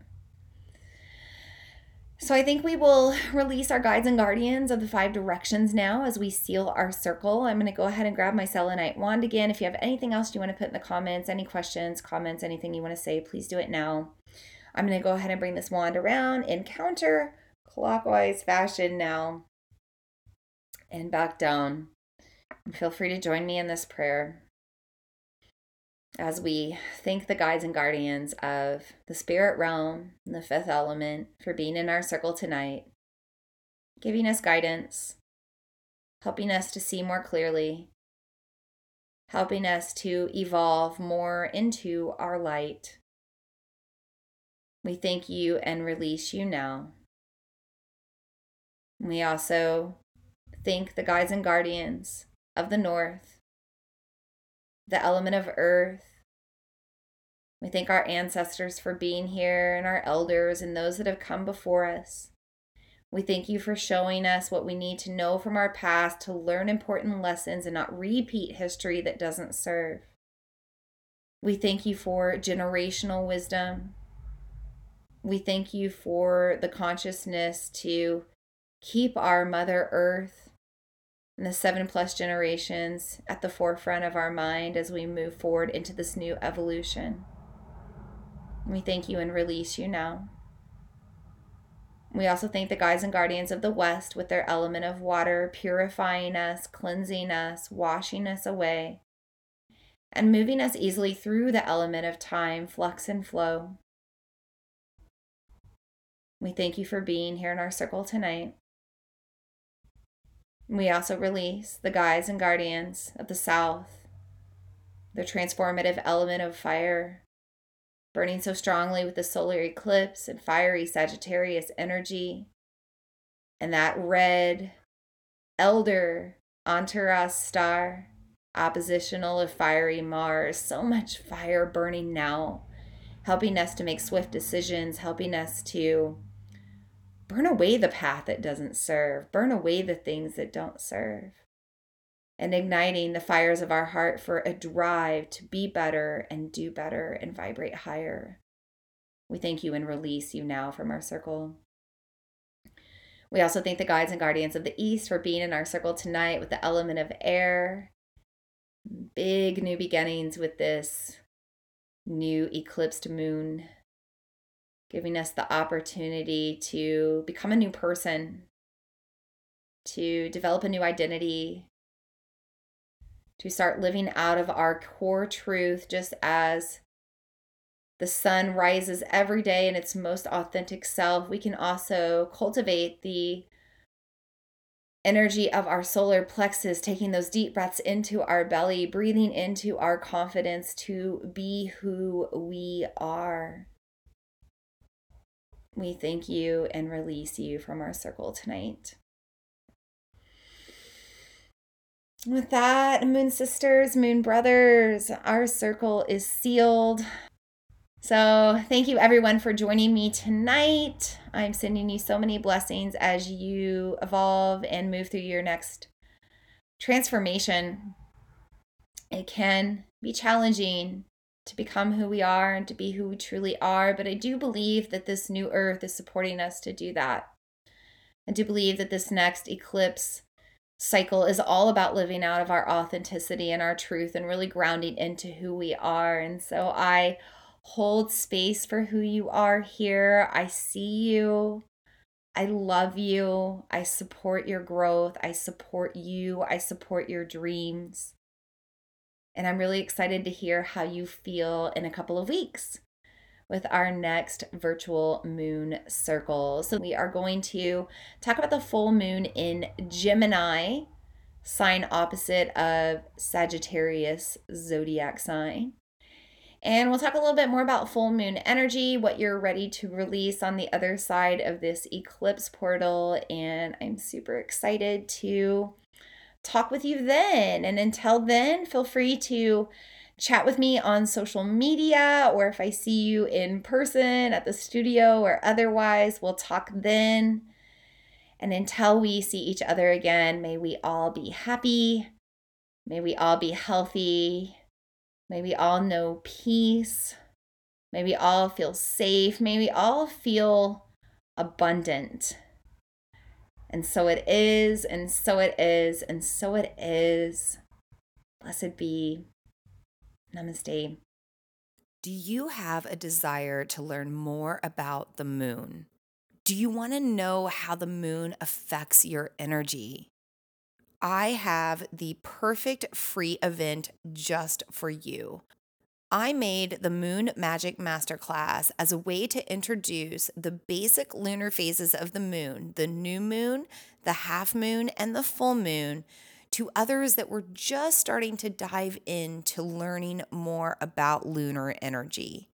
So I think we will release our guides and guardians of the five directions now as we seal our circle. I'm going to go ahead and grab my selenite wand again. If you have anything else you want to put in the comments, any questions, comments, anything you want to say, please do it now. I'm going to go ahead and bring this wand around in counter clockwise fashion now and back down. Feel free to join me in this prayer. As we thank the guides and guardians of the spirit realm and the fifth element for being in our circle tonight, giving us guidance, helping us to see more clearly, helping us to evolve more into our light. We thank you and release you now. We also thank the guides and guardians of the north, the element of earth, we thank our ancestors for being here and our elders and those that have come before us. We thank you for showing us what we need to know from our past to learn important lessons and not repeat history that doesn't serve. We thank you for generational wisdom. We thank you for the consciousness to keep our Mother Earth and the seven plus generations at the forefront of our mind as we move forward into this new evolution. We thank you and release you now. We also thank the guides and guardians of the West with their element of water, purifying us, cleansing us, washing us away, and moving us easily through the element of time, flux, and flow. We thank you for being here in our circle tonight. We also release the guides and guardians of the South, the transformative element of fire, burning so strongly with the solar eclipse and fiery Sagittarius energy. And that red elder Antares star, oppositional of fiery Mars, so much fire burning now, helping us to make swift decisions, helping us to burn away the path that doesn't serve, burn away the things that don't serve and igniting the fires of our heart for a drive to be better and do better and vibrate higher. We thank you and release you now from our circle. We also thank the guides and guardians of the East for being in our circle tonight with the element of air. Big new beginnings with this new eclipsed moon, giving us the opportunity to become a new person, to develop a new identity, to start living out of our core truth just as the sun rises every day in its most authentic self, we can also cultivate the energy of our solar plexus, taking those deep breaths into our belly, breathing into our confidence to be who we are. We thank you and release you from our circle tonight. With that, Moon Sisters, Moon Brothers, our circle is sealed. So, thank you everyone for joining me tonight. I'm sending you so many blessings as you evolve and move through your next transformation. It can be challenging to become who we are and to be who we truly are, but I do believe that this new earth is supporting us to do that. I do believe that this next eclipse cycle is all about living out of our authenticity and our truth and really grounding into who we are. And so I hold space for who you are here. I see you. I love you. I support your growth. I support you. I support your dreams. And I'm really excited to hear how you feel in a couple of weeks with our next virtual moon circle. So, we are going to talk about the full moon in Gemini, sign opposite of Sagittarius zodiac sign. And we'll talk a little bit more about full moon energy, what you're ready to release on the other side of this eclipse portal. And I'm super excited to talk with you then. And until then, feel free to chat with me on social media or if I see you in person at the studio or otherwise, we'll talk then. And until we see each other again, may we all be happy. May we all be healthy. May we all know peace. May we all feel safe. May we all feel abundant. And so it is, and so it is, and so it is. Blessed be. Namaste. Do you have a desire to learn more about the moon? Do you want to know how the moon affects your energy? I have the perfect free event just for you. I made the Moon Magic Masterclass as a way to introduce the basic lunar phases of the moon, the new moon, the half moon, and the full moon, to others that were just starting to dive into learning more about lunar energy.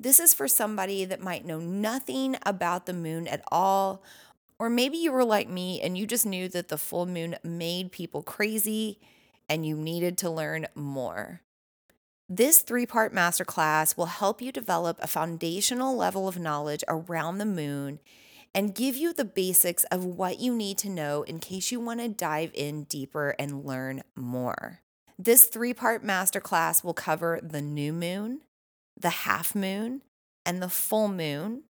This is for somebody that might know nothing about the moon at all, or maybe you were like me and you just knew that the full moon made people crazy and you needed to learn more. This three part masterclass will help you develop a foundational level of knowledge around the moon and give you the basics of what you need to know in case you want to dive in deeper and learn more. This three part masterclass will cover the new moon, the half moon, and the full moon,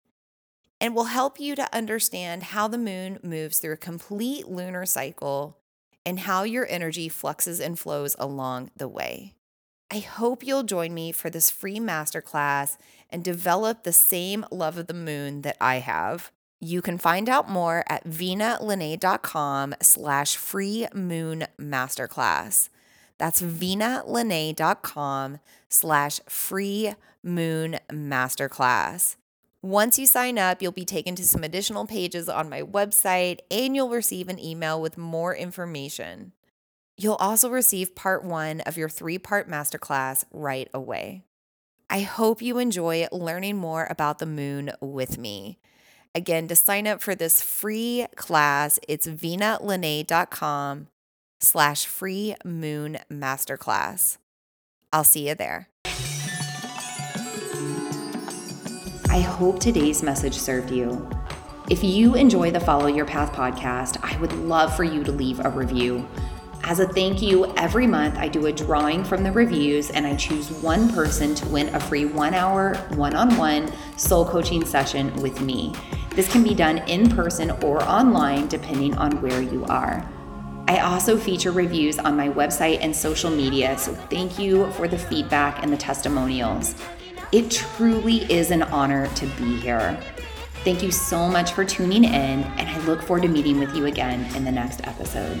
and will help you to understand how the moon moves through a complete lunar cycle and how your energy fluxes and flows along the way. I hope you'll join me for this free masterclass and develop the same love of the moon that I have. You can find out more at vinalene.com slash free moon masterclass. That's vinalene.com slash free moon masterclass. Once you sign up, you'll be taken to some additional pages on my website and you'll receive an email with more information. You'll also receive part one of your three part masterclass right away. I hope you enjoy learning more about the moon with me. Again, to sign up for this free class, it's vinalene.com slash free moon masterclass. I'll see you there. I hope today's message served you. If you enjoy the Follow Your Path podcast, I would love for you to leave a review. As a thank you, every month I do a drawing from the reviews and I choose one person to win a free one hour, one on one soul coaching session with me. This can be done in person or online depending on where you are. I also feature reviews on my website and social media, so thank you for the feedback and the testimonials. It truly is an honor to be here. Thank you so much for tuning in, and I look forward to meeting with you again in the next episode.